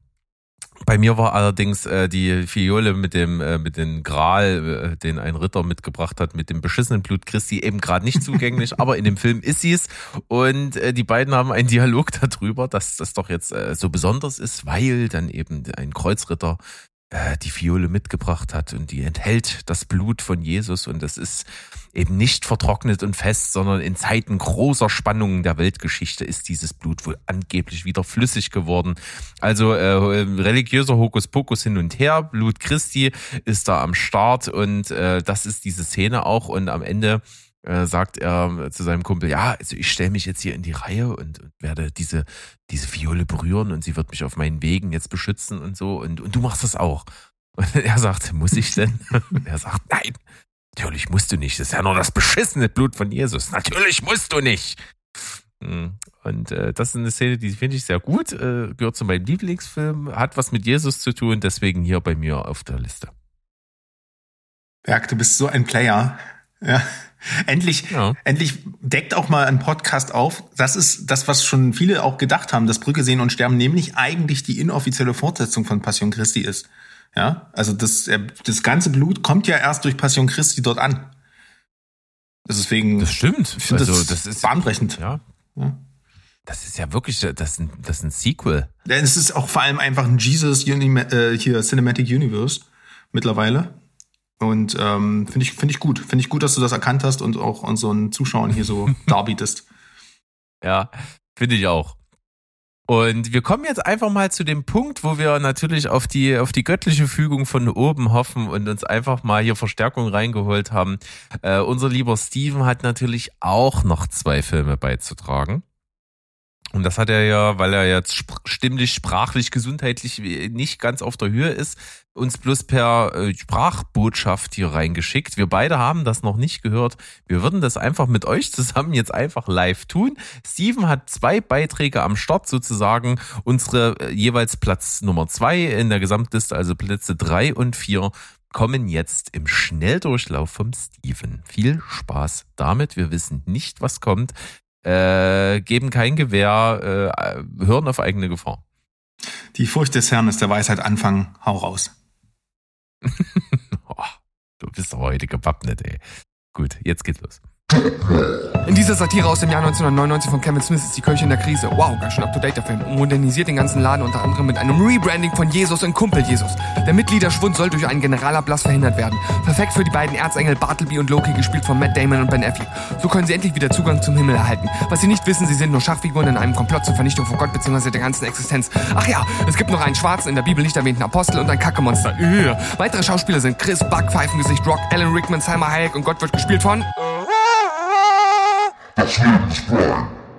Bei mir war allerdings äh, die Fiole mit dem äh, mit dem Gral, äh, den ein Ritter mitgebracht hat, mit dem beschissenen Blut Christi eben gerade nicht zugänglich, aber in dem Film ist sie es und äh, die beiden haben einen Dialog darüber, dass das doch jetzt äh, so besonders ist, weil dann eben ein Kreuzritter äh, die Fiole mitgebracht hat und die enthält das Blut von Jesus und das ist eben nicht vertrocknet und fest, sondern in Zeiten großer Spannungen der Weltgeschichte ist dieses Blut wohl angeblich wieder flüssig geworden. Also äh, religiöser Hokuspokus hin und her, Blut Christi ist da am Start und äh, das ist diese Szene auch und am Ende äh, sagt er zu seinem Kumpel, ja, also ich stelle mich jetzt hier in die Reihe und, und werde diese, diese Fiole berühren und sie wird mich auf meinen Wegen jetzt beschützen und so und, und du machst das auch. Und er sagt, muss ich denn? Und er sagt, nein, natürlich musst du nicht. Das ist ja nur das beschissene Blut von Jesus. Natürlich musst du nicht. Hm. Und äh, das ist eine Szene, die finde ich sehr gut, äh, gehört zu meinem Lieblingsfilm, hat was mit Jesus zu tun, deswegen hier bei mir auf der Liste. Berg, du bist so ein Player. Ja. Endlich, Ja. endlich deckt auch mal ein Podcast auf. Das ist das, was schon viele auch gedacht haben, dass Brücke sehen und sterben nämlich eigentlich die inoffizielle Fortsetzung von Passion Christi ist. Ja, also das, das ganze Blut kommt ja erst durch Passion Christi dort an. Deswegen, Das stimmt. ich also, das, das ist bahnbrechend. ja, Ja. das ist ja wirklich, das ist ein, das ist ein Sequel. Es ist auch vor allem einfach ein Jesus Uni äh, hier Cinematic Universe mittlerweile. Und ähm, finde ich, finde ich gut. Finde ich gut, dass du das erkannt hast und auch unseren Zuschauern hier so darbietest. Ja, finde ich auch. Und wir kommen jetzt einfach mal zu dem Punkt, wo wir natürlich auf die, auf die göttliche Fügung von oben hoffen und uns einfach mal hier Verstärkung reingeholt haben. Äh, unser lieber Steven hat natürlich auch noch zwei Filme beizutragen. Und das hat er ja, weil er jetzt stimmlich, sprachlich, gesundheitlich nicht ganz auf der Höhe ist, uns bloß per äh, Sprachbotschaft hier reingeschickt. Wir beide haben das noch nicht gehört. Wir würden das einfach mit euch zusammen jetzt einfach live tun. Steven hat zwei Beiträge am Start sozusagen. Unsere äh, jeweils Platz Nummer zwei in der Gesamtliste, also Plätze drei und vier kommen jetzt im Schnelldurchlauf vom Steven. Viel Spaß damit. Wir wissen nicht, was kommt. Äh, geben kein Gewähr, äh, hören auf eigene Gefahr. Die Furcht des Herrn ist der Weisheit Anfang. Hau raus. Oh, du bist aber heute gewappnet, ey. Gut, jetzt geht's los. In dieser Satire aus dem Jahr 1999 von Kevin Smith ist die Kirche in der Krise. Wow, ganz schön up-to-date der Film. Und modernisiert den ganzen Laden unter anderem mit einem Rebranding von Jesus und Kumpel Jesus. Der Mitgliederschwund soll durch einen Generalablass verhindert werden. Perfekt für die beiden Erzengel Bartleby und Loki, gespielt von Matt Damon und Ben Affleck. So können sie endlich wieder Zugang zum Himmel erhalten. Was sie nicht wissen, sie sind nur Schachfiguren in einem Komplott zur Vernichtung von Gott bzw. der ganzen Existenz. Ach ja, es gibt noch einen schwarzen, in der Bibel nicht erwähnten Apostel und ein Kackemonster. Ugh. Weitere Schauspieler sind Chris Buck, Pfeifengesicht Rock, Alan Rickman, Salma Hayek und Gott wird gespielt von...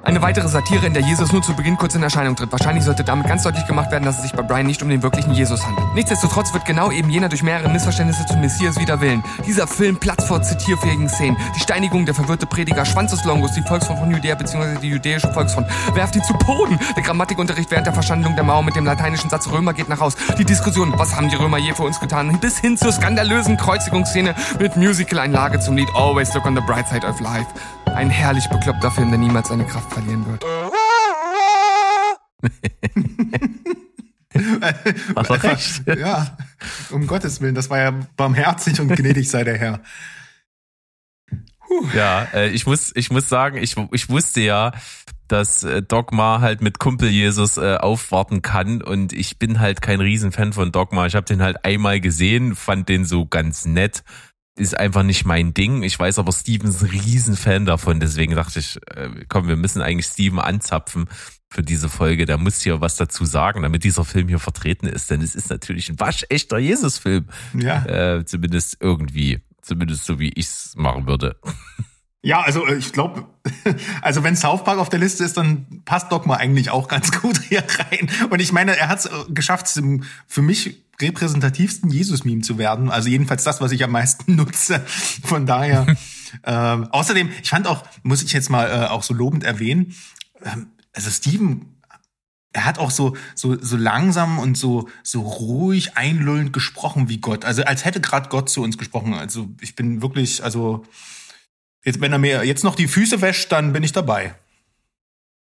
Eine weitere Satire, in der Jesus nur zu Beginn kurz in Erscheinung tritt. Wahrscheinlich sollte damit ganz deutlich gemacht werden, dass es sich bei Brian nicht um den wirklichen Jesus handelt. Nichtsdestotrotz wird genau eben jener durch mehrere Missverständnisse zum Messias wider Willen. Dieser Film Platz vor zitierfähigen Szenen. Die Steinigung, der verwirrte Prediger, Schwanz des Longus, die Volksfront von Judäa bzw. die jüdische Volksfront. Werft ihn zu Boden. Der Grammatikunterricht während der Verschandlung der Mauer mit dem lateinischen Satz Römer geht nach Haus. Die Diskussion, was haben die Römer je für uns getan, bis hin zur skandalösen Kreuzigungsszene mit Musical-Einlage zum Lied Always Look on the Bright Side of Life. Ein herrlich bekloppter Film, der niemals seine Kraft verlieren wird. Hat er recht. Ja, um Gottes Willen, das war ja barmherzig und gnädig sei der Herr. Ja, äh, ich muss, ich muss sagen, ich, ich wusste ja, dass äh, Dogma halt mit Kumpel Jesus äh, aufwarten kann und ich bin halt kein Riesenfan von Dogma. Ich habe den halt einmal gesehen, fand den so ganz nett. Ist einfach nicht mein Ding. Ich weiß aber, Steven ist ein Riesenfan davon. Deswegen dachte ich, äh, komm, wir müssen eigentlich Steven anzapfen für diese Folge. Der muss hier was dazu sagen, damit dieser Film hier vertreten ist. Denn es ist natürlich ein waschechter Jesus-Film. Ja. Äh, zumindest irgendwie. Zumindest so, wie ich's machen würde. Ja, also äh, ich glaube, also wenn South Park auf der Liste ist, dann passt Dogma eigentlich auch ganz gut hier rein. Und ich meine, er hat es geschafft, zum für mich repräsentativsten Jesus-Meme zu werden. Also jedenfalls das, was ich am meisten nutze. Von daher. ähm, außerdem, ich fand auch, muss ich jetzt mal äh, auch so lobend erwähnen, ähm, also Steven er hat auch so so so langsam und so so ruhig einlullend gesprochen wie Gott. Also als hätte gerade Gott zu uns gesprochen. Also ich bin wirklich also jetzt wenn er mir jetzt noch die Füße wäscht, dann bin ich dabei.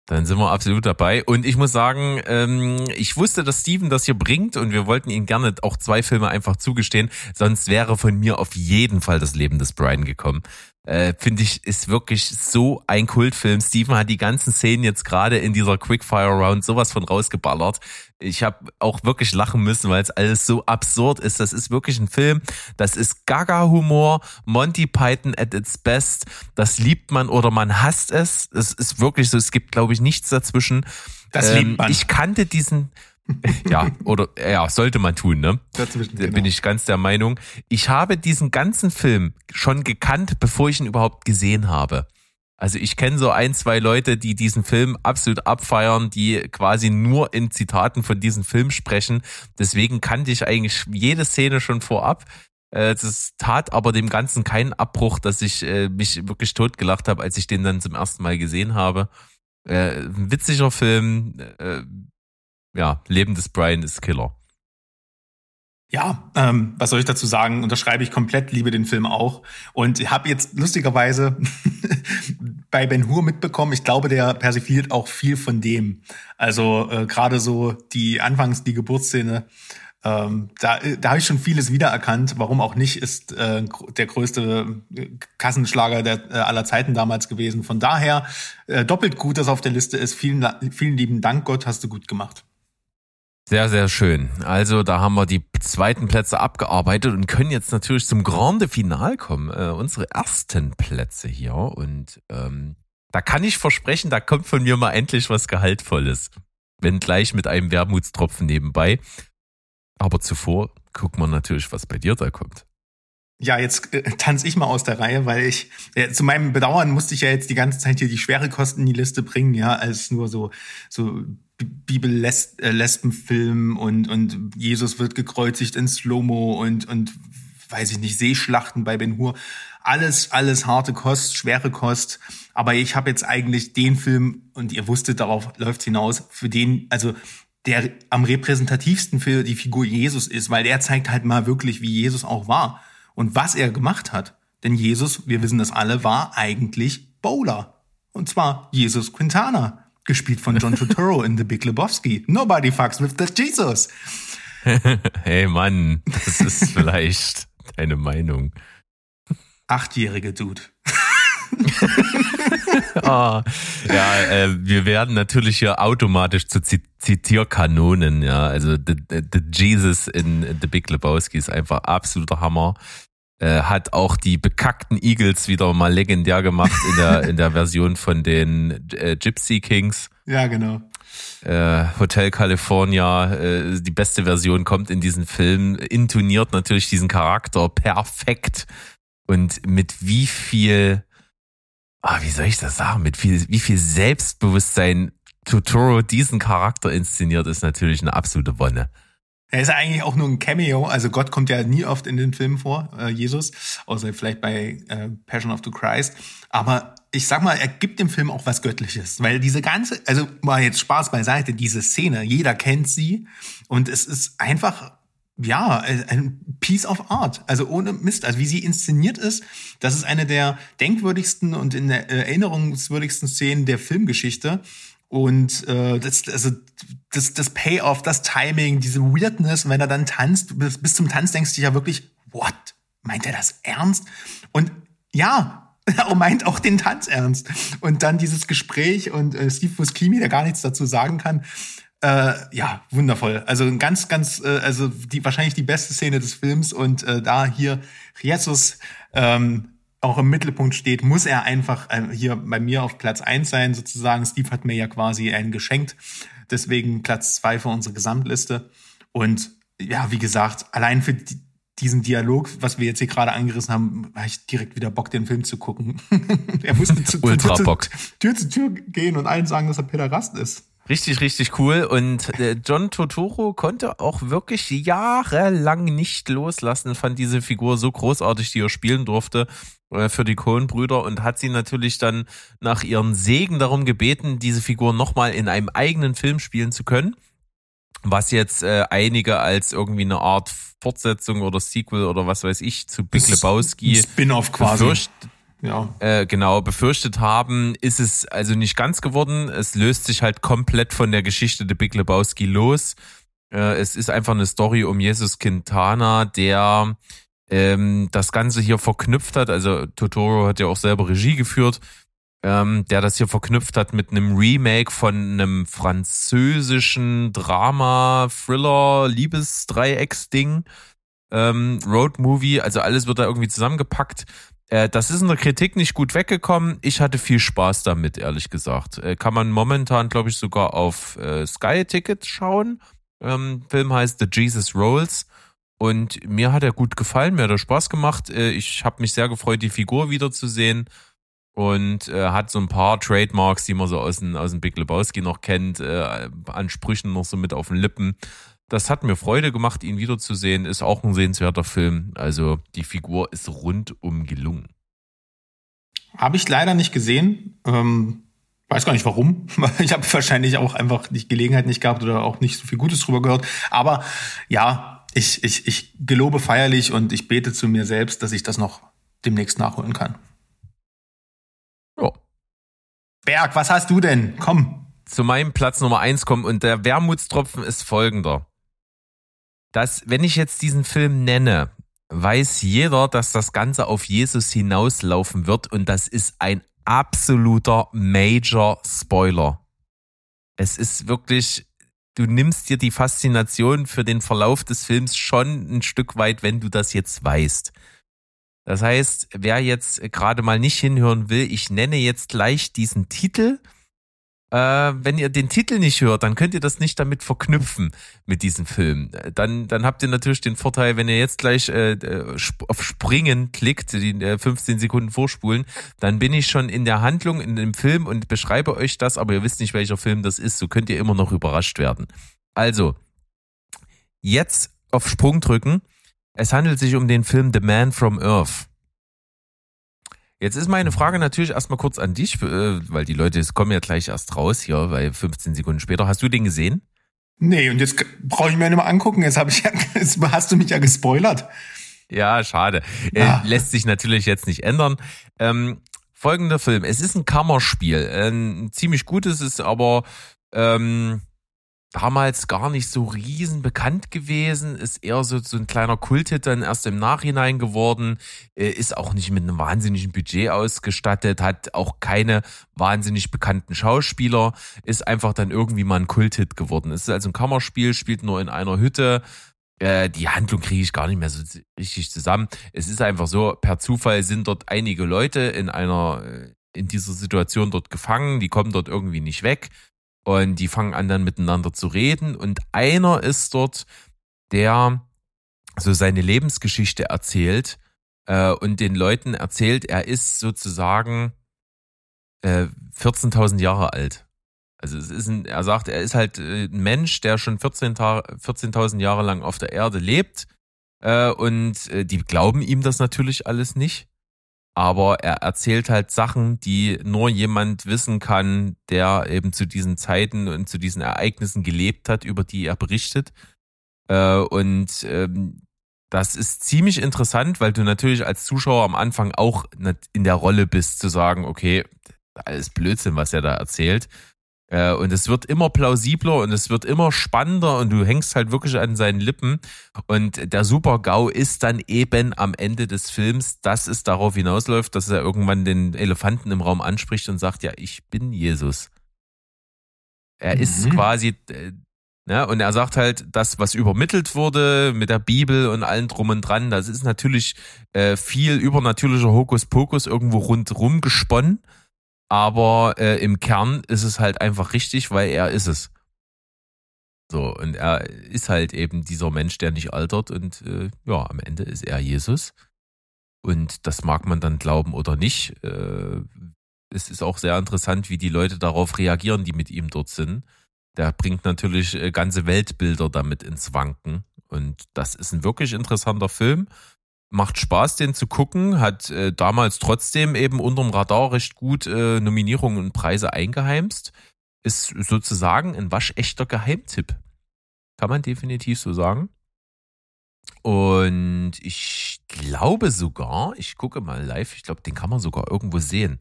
Dann sind wir absolut dabei. Und ich muss sagen, ähm, ich wusste, dass Steven das hier bringt und wir wollten ihm gerne auch zwei Filme einfach zugestehen. Sonst wäre von mir auf jeden Fall das Leben des Brian gekommen. Äh, Finde ich, ist wirklich so ein Kultfilm. Steven hat die ganzen Szenen jetzt gerade in dieser Quickfire Round sowas von rausgeballert. Ich habe auch wirklich lachen müssen, weil es alles so absurd ist. Das ist wirklich ein Film. Das ist Gaga-Humor, Monty Python at its best. Das liebt man oder man hasst es. Es ist wirklich so. Es gibt, glaube ich, nichts dazwischen. Das Ähm, liebt man. Ich kannte diesen. ja, oder ja, sollte man tun, ne? Dazwischen, Da bin genau. ich ganz der Meinung. Ich habe diesen ganzen Film schon gekannt, bevor ich ihn überhaupt gesehen habe. Also ich kenne so ein, zwei Leute, die diesen Film absolut abfeiern, die quasi nur in Zitaten von diesem Film sprechen. Deswegen kannte ich eigentlich jede Szene schon vorab. Äh, Das tat aber dem Ganzen keinen Abbruch, dass ich äh, mich wirklich totgelacht habe, als ich den dann zum ersten Mal gesehen habe. Äh, Ein witziger Film. äh, Ja, Leben des Brian ist Killer. Ja, ähm, was soll ich dazu sagen? Unterschreibe ich komplett, liebe den Film auch. Und habe jetzt lustigerweise bei Ben Hur mitbekommen, ich glaube, der persifliert auch viel von dem. Also äh, gerade so die Anfangs, die Geburtsszene, ähm, da, da habe ich schon vieles wiedererkannt. Warum auch nicht, ist äh, der größte äh, Kassenschlager der, äh, aller Zeiten damals gewesen. Von daher äh, doppelt gut, dass auf der Liste ist. Vielen, vielen lieben Dank, Gott, hast du gut gemacht. Sehr, sehr schön. Also da haben wir die zweiten Plätze abgearbeitet und können jetzt natürlich zum Grande Final kommen. Äh, unsere ersten Plätze hier. Und ähm, da kann ich versprechen, da kommt von mir mal endlich was Gehaltvolles. Wenn gleich mit einem Wermutstropfen nebenbei. Aber zuvor gucken wir natürlich, was bei dir da kommt. Ja, jetzt äh, tanze ich mal aus der Reihe, weil ich äh, zu meinem Bedauern musste ich ja jetzt die ganze Zeit hier die schwere Kosten in die Liste bringen, ja, als nur so so Bibel-Lesbenfilm und und Jesus wird gekreuzigt in Slow-Mo und und weiß ich nicht Seeschlachten bei Ben Hur. Alles alles harte Kost, schwere Kost. Aber ich habe jetzt eigentlich den Film und ihr wusstet, darauf läuft's hinaus, für den also der am repräsentativsten für die Figur Jesus ist, weil der zeigt halt mal wirklich, wie Jesus auch war und was er gemacht hat. Denn Jesus, wir wissen das alle, war eigentlich Bowler. Und zwar Jesus Quintana, gespielt von John Turturro in The Big Lebowski. Nobody fucks with the Jesus. Hey Mann, das ist vielleicht deine Meinung. Achtjährige Dude. Ah, ja, äh, wir werden natürlich hier automatisch zu Zi- Zitierkanonen, ja. Also the, the, the Jesus in The Big Lebowski ist einfach absoluter Hammer. Äh, hat auch die bekackten Eagles wieder mal legendär gemacht in der, in der Version von den äh, Gypsy Kings. Ja, genau. Äh, Hotel California, äh, die beste Version kommt in diesen Film, intoniert natürlich diesen Charakter perfekt und mit wie viel, ah, wie soll ich das sagen, mit viel, wie viel Selbstbewusstsein Totoro diesen Charakter inszeniert, ist natürlich eine absolute Wonne. Er ist eigentlich auch nur ein Cameo, also Gott kommt ja nie oft in den Filmen vor, äh, Jesus, außer vielleicht bei äh, Passion of the Christ. Aber ich sag mal, er gibt dem Film auch was Göttliches, weil diese ganze, also mal jetzt Spaß beiseite, diese Szene, jeder kennt sie. Und es ist einfach ja, ein Piece of Art, also ohne Mist, also wie sie inszeniert ist, das ist eine der denkwürdigsten und in der erinnerungswürdigsten Szenen der Filmgeschichte. Und äh, das, also das, das Payoff, das Timing, diese Weirdness, wenn er dann tanzt, bis, bis zum Tanz denkst du dich ja wirklich, what? Meint er das ernst? Und ja, er meint auch den Tanz ernst. Und dann dieses Gespräch und äh, Steve Buscemi, der gar nichts dazu sagen kann. Äh, ja, wundervoll. Also ganz, ganz, äh, also die wahrscheinlich die beste Szene des Films und äh, da hier Jesus ähm, auch im Mittelpunkt steht, muss er einfach äh, hier bei mir auf Platz eins sein, sozusagen. Steve hat mir ja quasi einen geschenkt. Deswegen Platz zwei für unsere Gesamtliste. Und ja, wie gesagt, allein für die, diesen Dialog, was wir jetzt hier gerade angerissen haben, habe ich direkt wieder Bock, den Film zu gucken. er musste zu, Ultra zu, Bock. Tür zu Tür gehen und allen sagen, dass er Pederast ist. Richtig, richtig cool. Und äh, John Totoro konnte auch wirklich jahrelang nicht loslassen, fand diese Figur so großartig, die er spielen durfte für die Coen-Brüder und hat sie natürlich dann nach ihren Segen darum gebeten, diese Figur nochmal in einem eigenen Film spielen zu können. Was jetzt äh, einige als irgendwie eine Art Fortsetzung oder Sequel oder was weiß ich zu Big Lebowski Spin-off quasi. befürcht, ja. äh, genau befürchtet haben, ist es also nicht ganz geworden. Es löst sich halt komplett von der Geschichte der Big Lebowski los. Äh, es ist einfach eine Story um Jesus Quintana, der ähm, das Ganze hier verknüpft hat. Also Totoro hat ja auch selber Regie geführt, ähm, der das hier verknüpft hat mit einem Remake von einem französischen Drama, Thriller, Liebesdreiecksding, ähm, Road Movie. Also alles wird da irgendwie zusammengepackt. Äh, das ist in der Kritik nicht gut weggekommen. Ich hatte viel Spaß damit, ehrlich gesagt. Äh, kann man momentan, glaube ich, sogar auf äh, Sky Ticket schauen. Ähm, Film heißt The Jesus Rolls. Und mir hat er gut gefallen, mir hat er Spaß gemacht. Äh, ich habe mich sehr gefreut, die Figur wiederzusehen. Und äh, hat so ein paar Trademarks, die man so aus dem, aus dem Big Lebowski noch kennt, äh, an Sprüchen noch so mit auf den Lippen. Das hat mir Freude gemacht, ihn wiederzusehen. Ist auch ein sehenswerter Film. Also die Figur ist rundum gelungen. Habe ich leider nicht gesehen. Ähm, weiß gar nicht warum. Ich habe wahrscheinlich auch einfach nicht Gelegenheit nicht gehabt oder auch nicht so viel Gutes drüber gehört. Aber ja, ich, ich, ich gelobe feierlich und ich bete zu mir selbst, dass ich das noch demnächst nachholen kann. Ja. Berg, was hast du denn? Komm. Zu meinem Platz Nummer eins kommen und der Wermutstropfen ist folgender. Dass, wenn ich jetzt diesen Film nenne, weiß jeder, dass das Ganze auf Jesus hinauslaufen wird und das ist ein absoluter Major Spoiler. Es ist wirklich, du nimmst dir die Faszination für den Verlauf des Films schon ein Stück weit, wenn du das jetzt weißt. Das heißt, wer jetzt gerade mal nicht hinhören will, ich nenne jetzt gleich diesen Titel. Äh, wenn ihr den Titel nicht hört, dann könnt ihr das nicht damit verknüpfen mit diesem Film. Dann, dann habt ihr natürlich den Vorteil, wenn ihr jetzt gleich äh, sp- auf Springen klickt, die äh, 15 Sekunden vorspulen, dann bin ich schon in der Handlung in dem Film und beschreibe euch das, aber ihr wisst nicht, welcher Film das ist. So könnt ihr immer noch überrascht werden. Also, jetzt auf Sprung drücken. Es handelt sich um den Film The Man from Earth. Jetzt ist meine Frage natürlich erstmal kurz an dich, äh, weil die Leute kommen ja gleich erst raus hier, weil 15 Sekunden später. Hast du den gesehen? Nee, und jetzt brauche ich mir nicht mal angucken. Jetzt, hab ich ja, jetzt hast du mich ja gespoilert. Ja, schade. Äh, Ah. lässt sich natürlich jetzt nicht ändern. Ähm, folgender Film. Es ist ein Kammerspiel. Ein ziemlich gutes ist aber ähm, damals gar nicht so riesen bekannt gewesen. Ist eher so, so ein kleiner Kulthit dann erst im Nachhinein geworden. Äh, ist auch nicht mit einem wahnsinnigen Budget ausgestattet. Hat auch keine wahnsinnig bekannten Schauspieler. Ist einfach dann irgendwie mal ein Kulthit geworden. Es ist also ein Kammerspiel, spielt nur in einer Hütte äh, die Handlung kriege ich gar nicht mehr so richtig zusammen. Es ist einfach so, per Zufall sind dort einige Leute in einer, äh, in dieser Situation dort gefangen, die kommen dort irgendwie nicht weg und die fangen an dann miteinander zu reden und einer ist dort, der so seine Lebensgeschichte erzählt äh, und den Leuten erzählt, er ist sozusagen äh, 14.000 Jahre alt. Also es ist ein, er sagt, er ist halt äh, ein Mensch, der schon 14 Ta- 14.000 Jahre lang auf der Erde lebt äh, und äh, die glauben ihm das natürlich alles nicht. Aber er erzählt halt Sachen, die nur jemand wissen kann, der eben zu diesen Zeiten und zu diesen Ereignissen gelebt hat, über die er berichtet. Äh, und ähm, das ist ziemlich interessant, weil du natürlich als Zuschauer am Anfang auch in der Rolle bist, zu sagen, okay, alles Blödsinn, was er da erzählt. Äh, Und es wird immer plausibler und es wird immer spannender und du hängst halt wirklich an seinen Lippen. Und der Super-GAU ist dann eben am Ende des Films, dass es darauf hinausläuft, dass er irgendwann den Elefanten im Raum anspricht und sagt, ja, ich bin Jesus. Er ist Mhm. quasi, äh, ne, und er sagt halt, das, was übermittelt wurde mit der Bibel und allem drum und dran, das ist natürlich äh, viel übernatürlicher Hokuspokus irgendwo rundrum gesponnen. Aber äh, im Kern ist es halt einfach richtig, weil er ist es. So, und er ist halt eben dieser Mensch, der nicht altert und äh, ja, am Ende ist er Jesus. Und das mag man dann glauben oder nicht. Äh, es ist auch sehr interessant, wie die Leute darauf reagieren, die mit ihm dort sind. Der bringt natürlich äh, ganze Weltbilder damit ins Wanken. Und das ist ein wirklich interessanter Film. Macht Spaß, den zu gucken. Hat äh, damals trotzdem eben unterm Radar recht gut äh, Nominierungen und Preise eingeheimst. Ist sozusagen ein waschechter Geheimtipp. Kann man definitiv so sagen. Und ich glaube sogar, ich gucke mal live, ich glaube, den kann man sogar irgendwo sehen.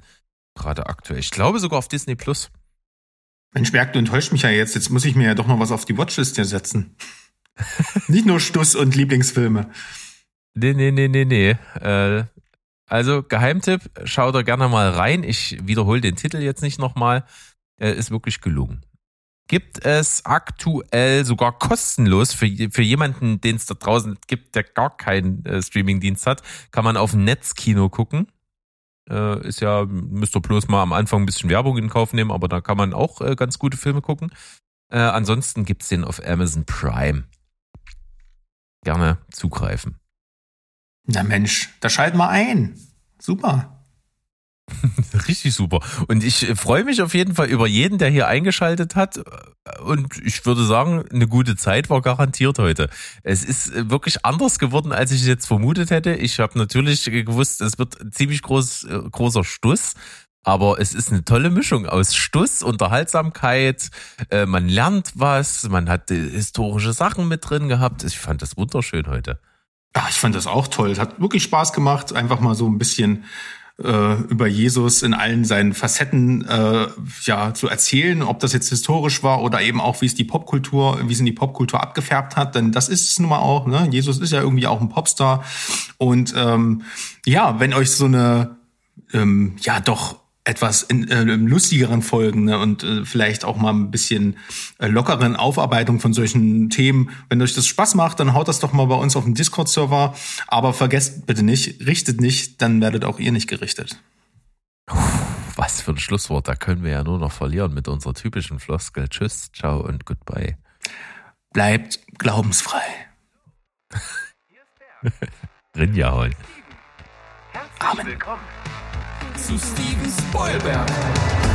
Gerade aktuell. Ich glaube sogar auf Disney Plus. Mensch, Berg, du enttäuscht mich ja jetzt. Jetzt muss ich mir ja doch noch was auf die Watchlist setzen. Nicht nur Stuss und Lieblingsfilme. Nee, nee, nee, nee, nee. Äh, also, Geheimtipp, schau da gerne mal rein. Ich wiederhole den Titel jetzt nicht nochmal. Äh, ist wirklich gelungen. Gibt es aktuell sogar kostenlos für, für jemanden, den es da draußen gibt, der gar keinen äh, Streamingdienst hat, kann man auf Netzkino gucken. Äh, ist ja, müsst ihr bloß mal am Anfang ein bisschen Werbung in Kauf nehmen, aber da kann man auch äh, ganz gute Filme gucken. Äh, ansonsten gibt's den auf Amazon Prime. Gerne zugreifen. Na Mensch, da schalten wir ein. Super. Richtig super. Und ich freue mich auf jeden Fall über jeden, der hier eingeschaltet hat. Und ich würde sagen, eine gute Zeit war garantiert heute. Es ist wirklich anders geworden, als ich es jetzt vermutet hätte. Ich habe natürlich gewusst, es wird ein ziemlich groß, großer Stuss. Aber es ist eine tolle Mischung aus Stuss, Unterhaltsamkeit, äh, man lernt was, man hat äh, historische Sachen mit drin gehabt. Ich fand das wunderschön heute. Ja, ich fand das auch toll. Es hat wirklich Spaß gemacht, einfach mal so ein bisschen äh, über Jesus in allen seinen Facetten äh, ja zu erzählen, ob das jetzt historisch war oder eben auch wie es die Popkultur, wie es in die Popkultur abgefärbt hat, denn das ist es nun mal auch. Ne? Jesus ist ja irgendwie auch ein Popstar und ähm, ja, wenn euch so eine ähm, ja doch etwas in, äh, lustigeren Folgen ne, und äh, vielleicht auch mal ein bisschen äh, lockeren Aufarbeitung von solchen Themen. Wenn euch das Spaß macht, dann haut das doch mal bei uns auf dem Discord-Server. Aber vergesst bitte nicht, richtet nicht, dann werdet auch ihr nicht gerichtet. Was für ein Schlusswort, da können wir ja nur noch verlieren mit unserer typischen Floskel. Tschüss, ciao und goodbye. Bleibt glaubensfrei. Rinja. Herzlich willkommen Zu Steven Spoilberg.